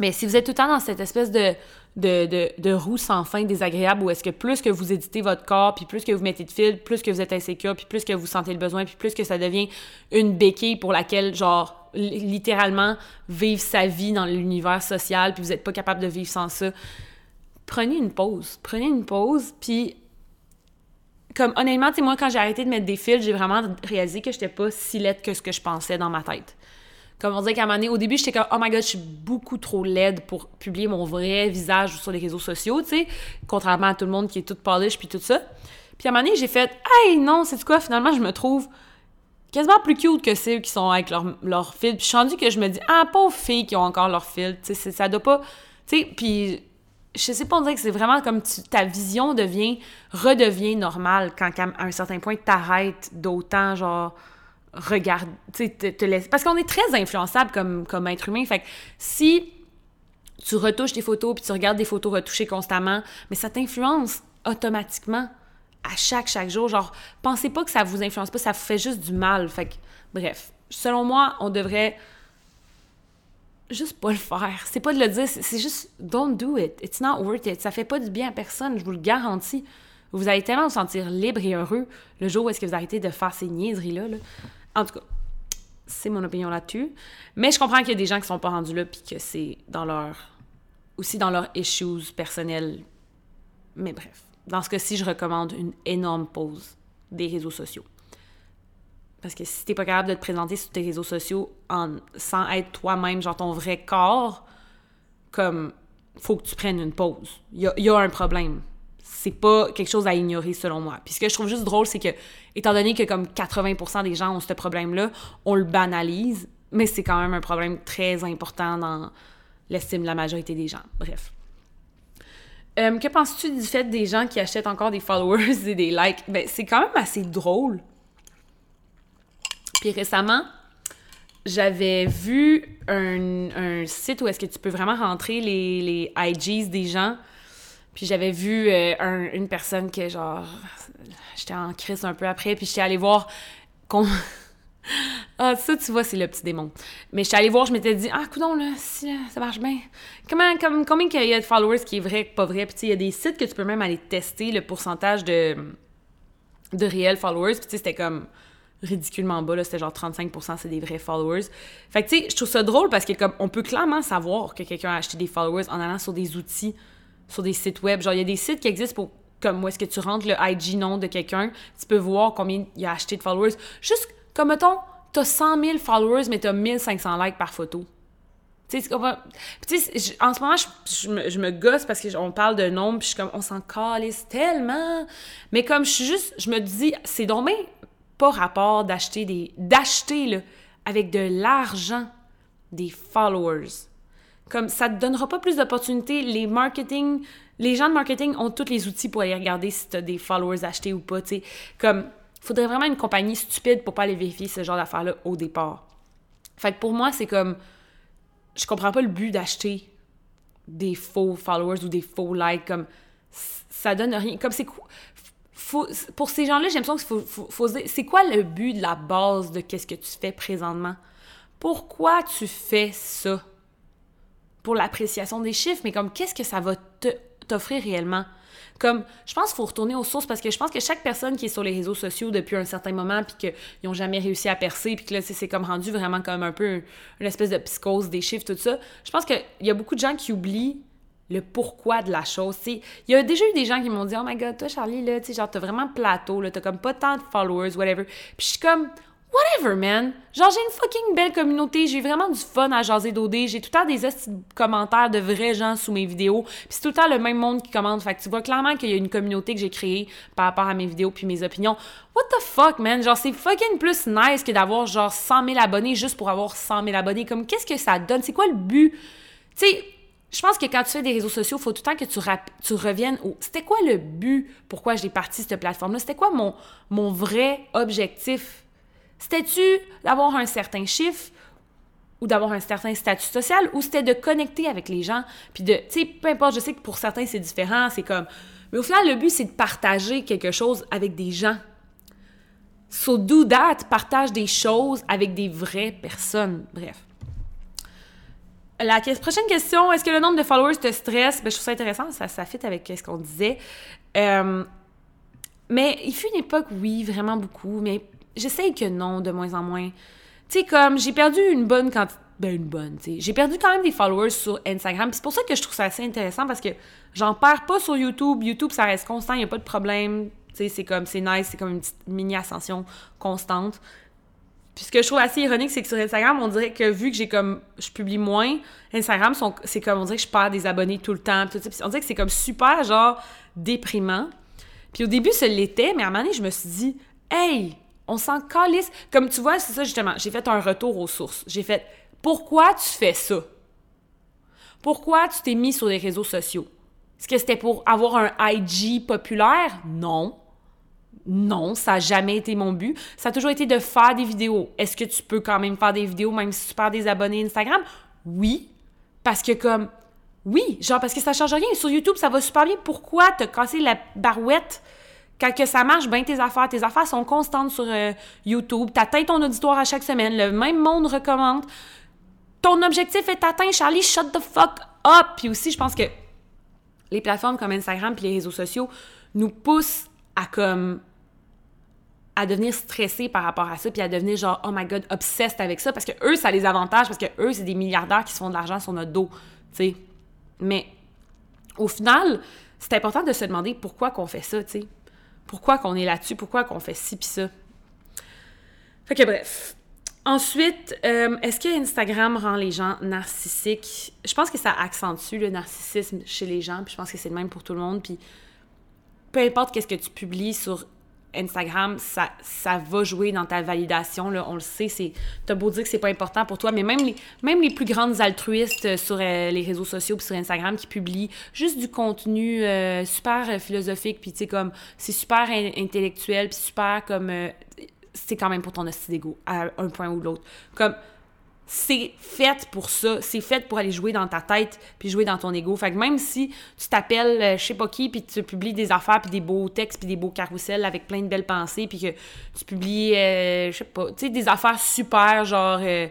A: Mais si vous êtes tout le temps dans cette espèce de, de, de, roue sans fin désagréable où est-ce que plus que vous éditez votre corps, puis plus que vous mettez de fil, plus que vous êtes insécure, puis plus que vous sentez le besoin, puis plus que ça devient une béquille pour laquelle, genre, littéralement, vivre sa vie dans l'univers social, puis vous n'êtes pas capable de vivre sans ça, prenez une pause. Prenez une pause, puis comme honnêtement, tu moi, quand j'ai arrêté de mettre des fils, j'ai vraiment réalisé que j'étais pas si laide que ce que je pensais dans ma tête. Comme on disait qu'à un moment donné, au début, j'étais comme, oh my god, je suis beaucoup trop laide pour publier mon vrai visage sur les réseaux sociaux, tu sais, contrairement à tout le monde qui est tout polish puis tout ça. Puis à un moment donné, j'ai fait, hey, non, c'est quoi, finalement, je me trouve quasiment plus cute que ceux qui sont avec leur, leur fil. Puis je suis rendue que je me dis, ah, pauvres filles qui ont encore leur fil, tu sais, ça doit pas. Tu sais, puis je sais pas, on dirait que c'est vraiment comme ta vision devient, redevient normale quand à un certain point t'arrêtes d'autant, genre, regarde, te, laisse. Parce qu'on est très influençable comme, comme être humain. Fait que si tu retouches tes photos puis tu regardes des photos retouchées constamment, mais ça t'influence automatiquement à chaque, chaque jour. Genre, pensez pas que ça vous influence pas, ça vous fait juste du mal. Fait que, bref, selon moi, on devrait juste pas le faire. C'est pas de le dire, c'est juste don't do it. It's not worth it. Ça fait pas du bien à personne, je vous le garantis. Vous allez tellement vous sentir libre et heureux le jour où est-ce que vous arrêtez de faire ces niaiseries-là. En tout cas, c'est mon opinion là-dessus. Mais je comprends qu'il y a des gens qui sont pas rendus là puis que c'est dans leur... aussi dans leurs issues personnels. Mais bref, dans ce cas-ci, je recommande une énorme pause des réseaux sociaux. Parce que si t'es pas capable de te présenter sur tes réseaux sociaux en, sans être toi-même, genre ton vrai corps, comme, faut que tu prennes une pause. Il y a, un problème. C'est pas quelque chose à ignorer selon moi. Puis ce que je trouve juste drôle, c'est que, étant donné que comme 80% des gens ont ce problème-là, on le banalise, mais c'est quand même un problème très important dans l'estime de la majorité des gens. Bref. Euh, que penses-tu du fait des gens qui achètent encore des followers et des likes? Ben, c'est quand même assez drôle puis récemment, j'avais vu un, site où est-ce que tu peux vraiment rentrer les, les IGs des gens. Puis j'avais vu euh, une personne que, genre, j'étais en crise un peu après, puis j'étais allée voir qu'on... ah, ça, tu vois, c'est le petit démon. Mais j'étais allée voir, je m'étais dit, ah, coudon, là, si, ça marche bien. Comment, comme, combien il y a de followers qui est vrai, pas vrai? Puis, il y a des sites que tu peux même aller tester le pourcentage de, de réels followers. Puis, tu sais, c'était comme ridiculement bas, là, c'était genre 35% c'est des vrais followers. Fait que tu sais, je trouve ça drôle parce que comme on peut clairement savoir que quelqu'un a acheté des followers en allant sur des outils, sur des sites web. Genre, il y a des sites qui existent pour comme où est-ce que tu rentres le IG nom de quelqu'un, tu peux voir combien il a acheté de followers. Juste comme mettons, t'as 100 000 followers, mais t'as 1500 likes par photo. Tu sais, en ce moment, je, me, gosse parce qu'on parle de nombre, puis je suis comme, on s'en calisse tellement. Mais comme je suis juste, je me dis, c'est dommage pas rapport d'acheter des. d'acheter, là, avec de l'argent, des followers. Comme ça te donnera pas plus d'opportunités. Les marketing, les gens de marketing ont tous les outils pour aller regarder si tu as des followers achetés ou pas, tu sais. Comme, il faudrait vraiment une compagnie stupide pour pas aller vérifier ce genre d'affaires-là au départ. Fait que pour moi, c'est comme, je comprends pas le but d'acheter des faux followers ou des faux likes, comme, ça donne rien. Comme, c'est pour ces gens-là, j'ai l'impression qu'il faut, faut, c'est quoi le but de la base de qu'est-ce que tu fais présentement? Pourquoi tu fais ça? Pour l'appréciation des chiffres, mais comme qu'est-ce que ça va t'offrir réellement? Comme, je pense qu'il faut retourner aux sources parce que je pense que chaque personne qui est sur les réseaux sociaux depuis un certain moment puis qu'ils n'ont jamais réussi à percer puis que là, c'est comme rendu vraiment comme un peu une espèce de psychose des chiffres, tout ça. Je pense qu'il y a beaucoup de gens qui oublient le pourquoi de la chose. Il y a déjà eu des gens qui m'ont dit Oh my god, toi, Charlie, là, tu genre, t'as vraiment plateau, là, t'as comme pas tant de followers, whatever. Puis je suis comme Whatever, man. Genre, j'ai une fucking belle communauté. J'ai vraiment du fun à jaser d'OD. J'ai tout le temps des commentaires de vrais gens sous mes vidéos. Puis c'est tout le temps le même monde qui commente. Fait que tu vois clairement qu'il y a une communauté que j'ai créée par rapport à mes vidéos puis mes opinions. What the fuck, man? Genre, c'est fucking plus nice que d'avoir genre 100 000 abonnés juste pour avoir 100 000 abonnés. Comme, qu'est-ce que ça donne? C'est quoi le but? Tu je pense que quand tu fais des réseaux sociaux, faut tout le temps que tu, tu reviennes au c'était quoi le but pourquoi j'ai parti cette plateforme-là? C'était quoi mon, mon vrai objectif? C'était-tu d'avoir un certain chiffre ou d'avoir un certain statut social ou c'était de connecter avec les gens? Puis de, tu sais, peu importe, je sais que pour certains c'est différent, c'est comme. Mais au final, le but c'est de partager quelque chose avec des gens. So do that, partage des choses avec des vraies personnes. Bref. La prochaine question, est-ce que le nombre de followers te stresse? Ben, je trouve ça intéressant, ça, ça fit avec ce qu'on disait. Euh, mais il fut une époque, oui, vraiment beaucoup, mais j'essaye que non, de moins en moins. Tu sais, comme, j'ai perdu une bonne quantité. Ben, une bonne, tu sais. J'ai perdu quand même des followers sur Instagram. c'est pour ça que je trouve ça assez intéressant parce que j'en perds pas sur YouTube. YouTube, ça reste constant, il a pas de problème. Tu sais, c'est comme, c'est nice, c'est comme une petite mini-ascension constante. Puis ce que je trouve assez ironique, c'est que sur Instagram, on dirait que vu que j'ai comme je publie moins, Instagram, c'est comme on dirait que je perds des abonnés tout le temps. Tout ça. on dirait que c'est comme super genre déprimant. Puis au début, ça l'était, mais à un moment donné, je me suis dit, hey, on s'en calisse. Comme tu vois, c'est ça justement, j'ai fait un retour aux sources. J'ai fait, pourquoi tu fais ça? Pourquoi tu t'es mis sur les réseaux sociaux? Est-ce que c'était pour avoir un IG populaire? Non. Non, ça n'a jamais été mon but. Ça a toujours été de faire des vidéos. Est-ce que tu peux quand même faire des vidéos même si tu perds des abonnés Instagram? Oui. Parce que comme... Oui, genre parce que ça change rien. Sur YouTube, ça va super bien. Pourquoi te casser la barouette quand que ça marche bien tes affaires? Tes affaires sont constantes sur euh, YouTube. T'atteins ton auditoire à chaque semaine. Le même monde recommande. Ton objectif est atteint, Charlie. Shut the fuck up! Puis aussi, je pense que les plateformes comme Instagram puis les réseaux sociaux nous poussent à comme à devenir stressé par rapport à ça, puis à devenir genre, oh my god, obsessed avec ça, parce que eux, ça les avantage, parce que eux, c'est des milliardaires qui se font de l'argent sur notre dos, tu. Mais au final, c'est important de se demander pourquoi qu'on fait ça, tu. Pourquoi qu'on est là-dessus, pourquoi qu'on fait ci puis ça? Fait que bref. Ensuite, euh, est-ce que Instagram rend les gens narcissiques? Je pense que ça accentue le narcissisme chez les gens, puis je pense que c'est le même pour tout le monde, puis peu importe qu'est-ce que tu publies sur Instagram, ça, ça va jouer dans ta validation, là, on le sait. C'est, t'as beau dire que c'est pas important pour toi, mais même les, même les plus grandes altruistes sur euh, les réseaux sociaux puis sur Instagram qui publient juste du contenu euh, super euh, philosophique, puis tu sais, comme, c'est super intellectuel, puis super comme, c'est quand même pour ton hostie d'ego, à un point ou l'autre. Comme, c'est fait pour ça. C'est fait pour aller jouer dans ta tête puis jouer dans ton ego. Fait que même si tu t'appelles euh, je sais pas qui puis tu publies des affaires puis des beaux textes puis des beaux carousels avec plein de belles pensées puis que tu publies, euh, je sais pas, tu sais, des affaires super, genre euh,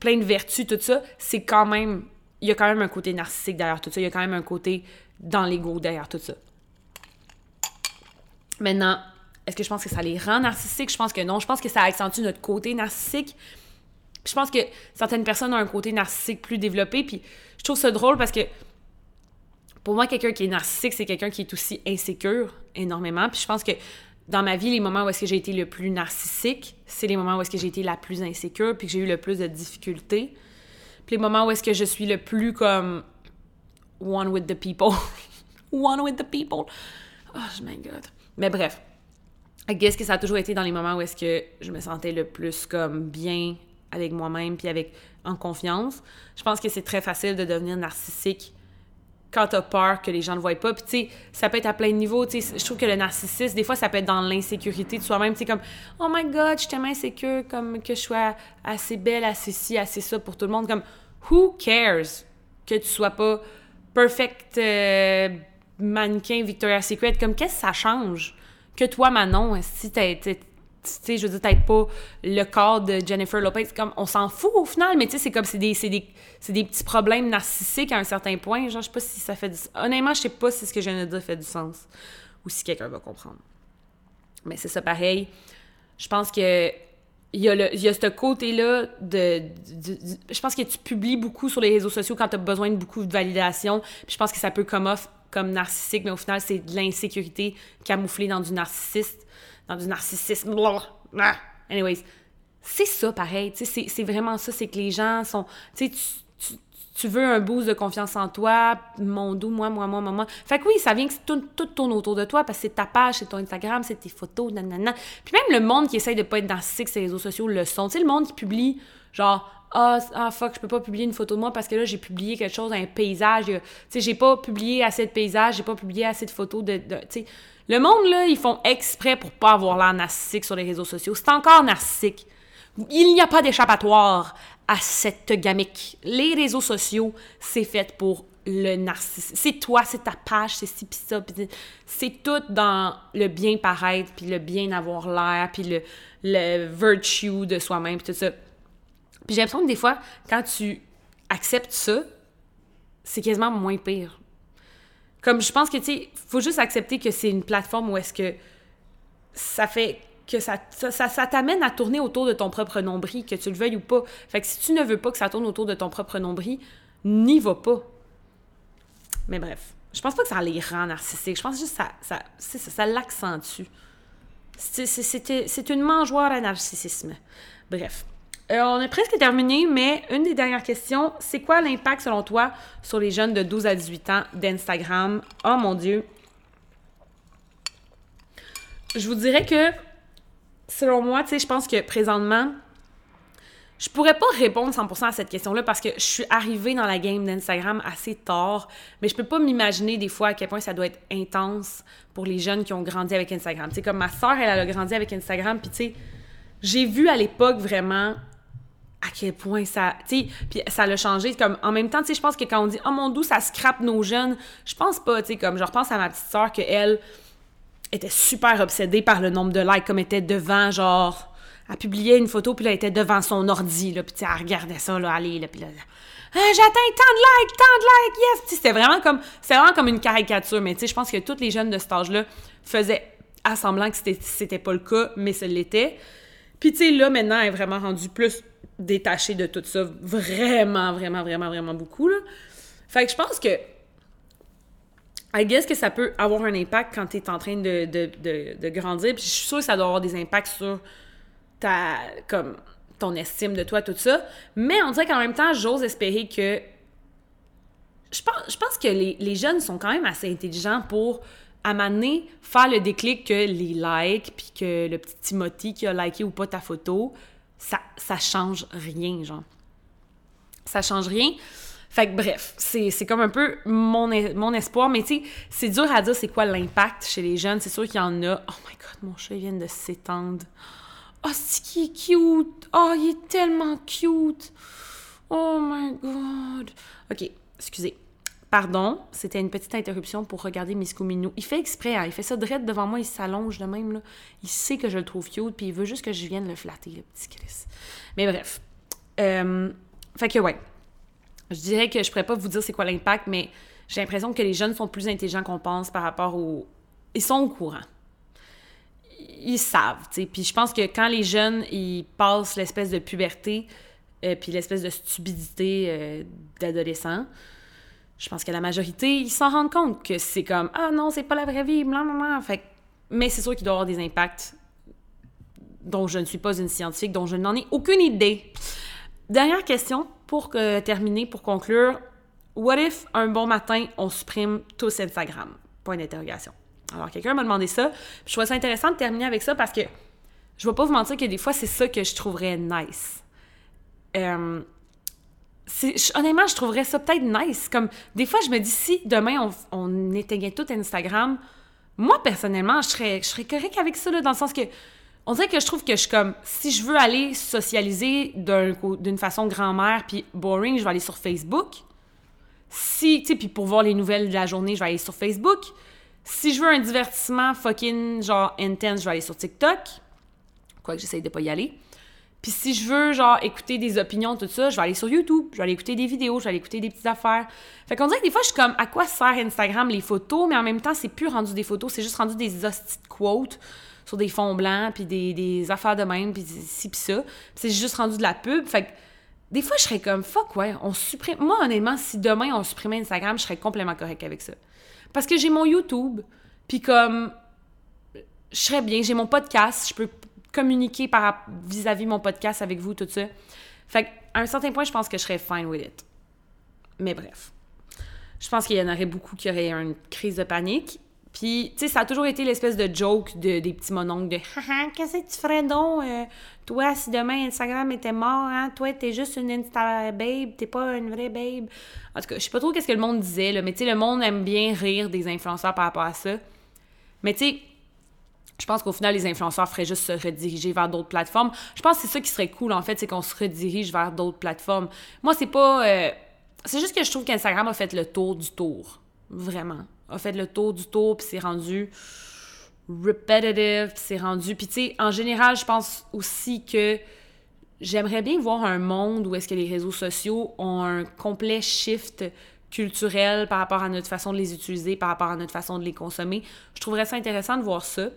A: plein de vertus, tout ça, c'est quand même, il y a quand même un côté narcissique derrière tout ça. Il y a quand même un côté dans l'ego derrière tout ça. Maintenant, est-ce que je pense que ça les rend narcissiques? Je pense que non. Je pense que ça accentue notre côté narcissique je pense que certaines personnes ont un côté narcissique plus développé, puis je trouve ça drôle parce que pour moi, quelqu'un qui est narcissique, c'est quelqu'un qui est aussi insécure énormément. Puis je pense que dans ma vie, les moments où est-ce que j'ai été le plus narcissique, c'est les moments où est-ce que j'ai été la plus insécure, puis que j'ai eu le plus de difficultés. Puis les moments où est-ce que je suis le plus comme one with the people. one with the people. Oh my god. Mais bref. Qu'est-ce que ça a toujours été dans les moments où est-ce que je me sentais le plus comme bien avec moi-même puis avec en confiance. Je pense que c'est très facile de devenir narcissique quand t'as peur que les gens ne voient pas. Puis, tu sais, ça peut être à plein de niveaux. Tu sais, je trouve que le narcissisme, des fois, ça peut être dans l'insécurité de soi-même. Tu sais, comme, oh my God, je suis tellement insécure, comme que je sois assez belle, assez ci, assez ça pour tout le monde. Comme, who cares que tu sois pas perfect euh, mannequin Victoria's Secret? Comme, qu'est-ce que ça change? Que toi, Manon, si t'es sais, je veux dire, peut-être pas le corps de Jennifer Lopez, comme, on s'en fout au final, mais tu sais, c'est comme, c'est des, des, des, petits problèmes narcissiques à un certain point, genre, je sais pas si ça fait du... Honnêtement, je sais pas si ce que je viens de dire fait du sens, ou si quelqu'un va comprendre. Mais c'est ça pareil. Je pense que il y, a le, il y a ce côté-là de, Je pense que tu publies beaucoup sur les réseaux sociaux quand tu as besoin de beaucoup de validation. Je pense que ça peut come off comme narcissique, mais au final, c'est de l'insécurité camouflée dans du narcissiste, dans du narcissisme. Anyways, c'est ça pareil. C'est vraiment ça. C'est que les gens sont. Tu sais, tu veux un boost de confiance en toi, mon doux, moi, moi, moi, moi, Fait que oui, ça vient que tout, tourne autour de toi parce que c'est ta page, c'est ton Instagram, c'est tes photos, nanana. Puis même le monde qui essaye de pas être dans ces réseaux sociaux le sont. Tu sais, le monde qui publie genre ah, ah fuck, je peux pas publier une photo de moi parce que là j'ai publié quelque chose, un paysage. Tu sais, j'ai pas publié assez de paysages, j'ai pas publié assez de photos de. tu sais, le monde là, ils font exprès pour pas avoir l'air narcissique sur les réseaux sociaux. C'est encore narcissique. Il n'y a pas d'échappatoire à cette gamique. Les réseaux sociaux, c'est fait pour le narcissisme. C'est toi, c'est ta page, c'est ci, pis ça. c'est tout dans le bien paraître, puis le bien avoir l'air, puis le, le virtue de soi-même, puis tout ça. Puis j'ai l'impression que des fois, quand tu acceptes ça, c'est quasiment moins pire. Comme je pense que, tu sais, faut juste accepter que c'est une plateforme où est-ce que ça fait que ça, ça, t'amène à tourner autour de ton propre nombril, que tu le veuilles ou pas. Fait que si tu ne veux pas que ça tourne autour de ton propre nombril, n'y va pas. Mais bref, je pense pas que ça les rend narcissiques. Je pense juste que ça, ça, ça, ça l'accentue. C'est une mangeoire à narcissisme. Bref. Euh, on est presque terminé, mais une des dernières questions, c'est quoi l'impact selon toi sur les jeunes de 12 à 18 ans d'Instagram? Oh mon Dieu! Je vous dirais que selon moi, tu sais, je pense que présentement, je pourrais pas répondre 100% à cette question-là parce que je suis arrivée dans la game d'Instagram assez tard, mais je peux pas m'imaginer des fois à quel point ça doit être intense pour les jeunes qui ont grandi avec Instagram. Tu sais, comme ma soeur, elle, a grandi avec Instagram, puis tu sais, j'ai vu à l'époque vraiment à quel point ça, tu sais, puis ça l'a changé. Comme en même temps, tu sais, je pense que quand on dit oh mon doux, ça scrape nos jeunes, je pense pas, tu sais, comme je repense à ma petite soeur que elle était super obsédée par le nombre de likes, comme elle était devant, genre, elle publiait une photo, puis là, elle était devant son ordi, là, puis elle regardait ça, là, aller, là, puis là, ah, j'atteins tant de likes, tant de likes, yes! C'était vraiment comme, c'est vraiment comme une caricature, mais tu sais, je pense que tous les jeunes de cet âge-là faisaient à semblant que c'était pas le cas, mais ce l'était. Puis tu sais, là, maintenant, elle est vraiment rendue plus détachée de tout ça, vraiment, vraiment, vraiment, vraiment beaucoup, là. Fait que je pense que I guess que ça peut avoir un impact quand tu es en train de, de, grandir. Puis je suis sûre que ça doit avoir des impacts sur ta, comme, ton estime de toi, tout ça. Mais on dirait qu'en même temps, j'ose espérer que. Je pense, je pense que les, les, jeunes sont quand même assez intelligents pour, à m'amener, faire le déclic que les likes, puis que le petit Timothy qui a liké ou pas ta photo, ça, ça change rien, genre. Ça change rien. Fait que bref, c'est comme un peu mon, mon espoir. Mais tu sais, c'est dur à dire c'est quoi l'impact chez les jeunes. C'est sûr qu'il y en a. Oh my god, mon chat vient de s'étendre. Oh, c'est qui est cute. Oh, il est tellement cute. Oh my god. Ok, excusez. Pardon, c'était une petite interruption pour regarder Misco Minou. Il fait exprès, hein, il fait ça direct devant moi, il s'allonge de même. Là. Il sait que je le trouve cute, puis il veut juste que je vienne le flatter, le petit Chris. Mais bref. Euh, fait que ouais, je dirais que je pourrais pas vous dire c'est quoi l'impact, mais j'ai l'impression que les jeunes sont plus intelligents qu'on pense par rapport au... Ils sont au courant. Ils savent, tu sais. Puis je pense que quand les jeunes, ils passent l'espèce de puberté, euh, puis l'espèce de stupidité euh, d'adolescent, je pense que la majorité, ils s'en rendent compte que c'est comme « Ah non, c'est pas la vraie vie, blablabla. » Fait Mais c'est sûr qu'il doit y avoir des impacts dont je ne suis pas une scientifique, dont je n'en ai aucune idée. Dernière question pour terminer, pour conclure. What if un bon matin, on supprime tous Instagram? Point d'interrogation. Alors, quelqu'un m'a demandé ça. je trouve ça intéressant de terminer avec ça parce que je vais pas vous mentir que des fois, c'est ça que je trouverais nice. Euh, honnêtement, je trouverais ça peut-être nice. Comme des fois, je me dis si demain on, éteignait tout Instagram, moi personnellement, je serais, je serais correct avec ça, dans le sens que on dirait que je trouve que je suis comme, si je veux aller socialiser d'une façon grand-mère puis boring, je vais aller sur Facebook. Si, tu sais, puis pour voir les nouvelles de la journée, je vais aller sur Facebook. Si je veux un divertissement fucking genre intense, je vais aller sur TikTok. Quoique j'essaye de pas y aller. Puis si je veux, genre, écouter des opinions, tout ça, je vais aller sur YouTube, je vais aller écouter des vidéos, je vais aller écouter des petites affaires. Fait qu'on dirait que des fois, je suis comme, à quoi sert Instagram les photos, mais en même temps, c'est plus rendu des photos, c'est juste rendu des hosties quotes sur des fonds blancs, puis des, des affaires de même, puis ci, puis ça. C'est juste rendu de la pub. Fait que des fois, je serais comme, fuck, ouais, on supprime. Moi, honnêtement, si demain on supprimait Instagram, je serais complètement correct avec ça. Parce que j'ai mon YouTube, puis comme, je serais bien, j'ai mon podcast, je peux communiquer vis-à-vis mon podcast avec vous, tout ça. Fait à un certain point, je pense que je serais fine with it. Mais bref. Je pense qu'il y en aurait beaucoup qui auraient une crise de panique. Puis, tu sais, ça a toujours été l'espèce de joke de, des petits mononcles de Haha, qu'est-ce que tu ferais donc, euh, toi, si demain Instagram était mort, hein? Toi, t'es juste une Insta babe, t'es pas une vraie babe. En tout cas, je sais pas trop qu'est-ce que le monde disait, là, mais tu sais, le monde aime bien rire des influenceurs par rapport à ça. Mais tu sais, je pense qu'au final, les influenceurs feraient juste se rediriger vers d'autres plateformes. Je pense que c'est ça qui serait cool, en fait, c'est qu'on se redirige vers d'autres plateformes. Moi, c'est pas. Euh, c'est juste que je trouve qu'Instagram a fait le tour du tour. Vraiment. A fait le tour du tour, puis c'est rendu repetitive, puis c'est rendu. Puis, tu sais, en général, je pense aussi que j'aimerais bien voir un monde où est-ce que les réseaux sociaux ont un complet shift culturel par rapport à notre façon de les utiliser, par rapport à notre façon de les consommer. Je trouverais ça intéressant de voir ça.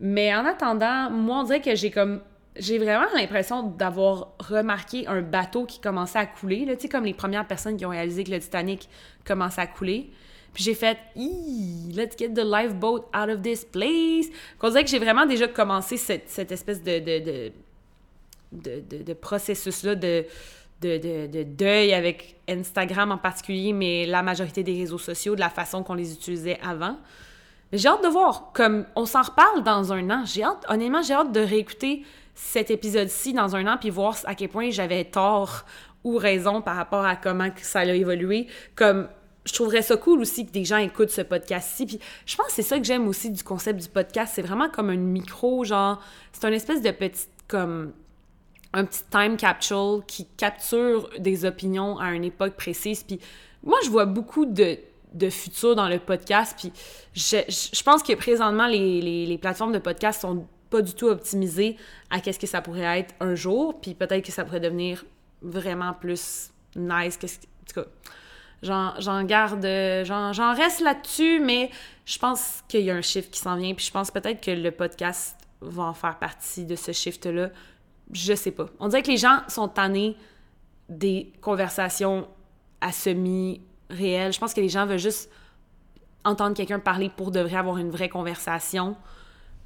A: Mais en attendant, moi, on dirait que j'ai comme. J'ai vraiment l'impression d'avoir remarqué un bateau qui commençait à couler, tu sais, comme les premières personnes qui ont réalisé que le Titanic commençait à couler. Puis j'ai fait, let's get the lifeboat out of this place. On dirait que j'ai vraiment déjà commencé cette, cette espèce de, de, de, de processus-là de, de, deuil avec Instagram en particulier, mais la majorité des réseaux sociaux, de la façon qu'on les utilisait avant. J'ai hâte de voir. Comme on s'en reparle dans un an. J'ai hâte, honnêtement, j'ai hâte de réécouter cet épisode-ci dans un an puis voir à quel point j'avais tort ou raison par rapport à comment ça a évolué. Comme je trouverais ça cool aussi que des gens écoutent ce podcast-ci. Puis je pense que c'est ça que j'aime aussi du concept du podcast. C'est vraiment comme un micro, genre, c'est une espèce de petit, comme, un petit time capsule qui capture des opinions à une époque précise. Puis moi, je vois beaucoup de de futur dans le podcast. Puis je, je pense que présentement, les, les, plateformes de podcast sont pas du tout optimisées à qu'est-ce que ça pourrait être un jour. Puis peut-être que ça pourrait devenir vraiment plus nice. Que, en tout cas, j'en garde, j'en reste là-dessus, mais je pense qu'il y a un shift qui s'en vient. Puis je pense peut-être que le podcast va en faire partie de ce shift-là. Je sais pas. On dirait que les gens sont tannés des conversations à semi réel. Je pense que les gens veulent juste entendre quelqu'un parler pour de vrai avoir une vraie conversation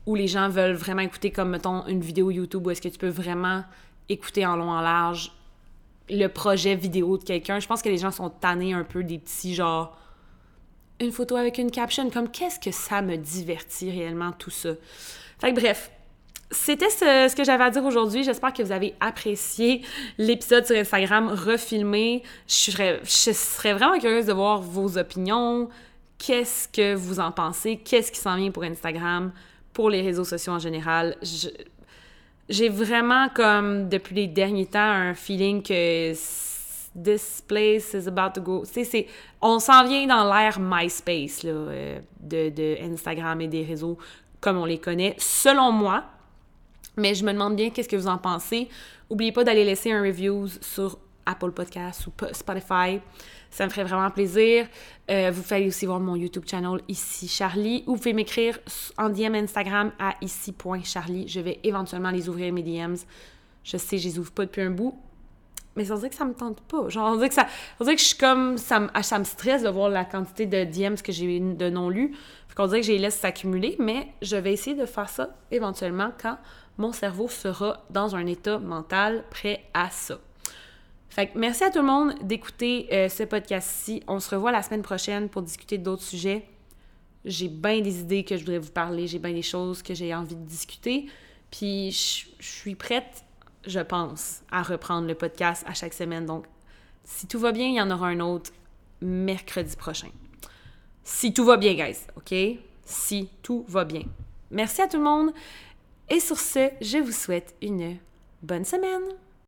A: où les gens veulent vraiment écouter comme, mettons, une vidéo YouTube où est-ce que tu peux vraiment écouter en long, en large le projet vidéo de quelqu'un. Je pense que les gens sont tannés un peu des petits, genre, une photo avec une caption, comme qu'est-ce que ça me divertit réellement, tout ça? Fait que bref, c'était ce, que j'avais à dire aujourd'hui. J'espère que vous avez apprécié l'épisode sur Instagram refilmé. Je serais, vraiment curieuse de voir vos opinions. Qu'est-ce que vous en pensez? Qu'est-ce qui s'en vient pour Instagram, pour les réseaux sociaux en général? J'ai vraiment, comme depuis les derniers temps, un feeling que this place is about to go. C'est, on s'en vient dans l'ère MySpace là, euh, de Instagram et des réseaux comme on les connaît, selon moi. Mais je me demande bien qu'est-ce que vous en pensez. N'oubliez pas d'aller laisser un review sur Apple Podcasts ou Spotify. Ça me ferait vraiment plaisir. Euh, vous pouvez aussi voir mon YouTube channel ici Charlie ou vous pouvez m'écrire en DM Instagram à ici.charlie. Je vais éventuellement les ouvrir mes DMs. Je sais, je les ouvre pas depuis un bout. Mais ça veut dire que ça me tente pas. Genre, on dirait que ça. On dirait que je suis comme. Ça me, ça me stresse de voir la quantité de DMs que j'ai de non lus. Qu'on dirait que je les laisse s'accumuler, mais je vais essayer de faire ça éventuellement quand mon cerveau sera dans un état mental prêt à ça. Fait que merci à tout le monde d'écouter euh, ce podcast-ci. On se revoit la semaine prochaine pour discuter d'autres sujets. J'ai bien des idées que je voudrais vous parler, j'ai bien des choses que j'ai envie de discuter. Puis je suis prête, je pense, à reprendre le podcast à chaque semaine. Donc, si tout va bien, il y en aura un autre mercredi prochain. Si tout va bien, guys, OK? Si tout va bien. Merci à tout le monde. Et sur ce, je vous souhaite une bonne semaine.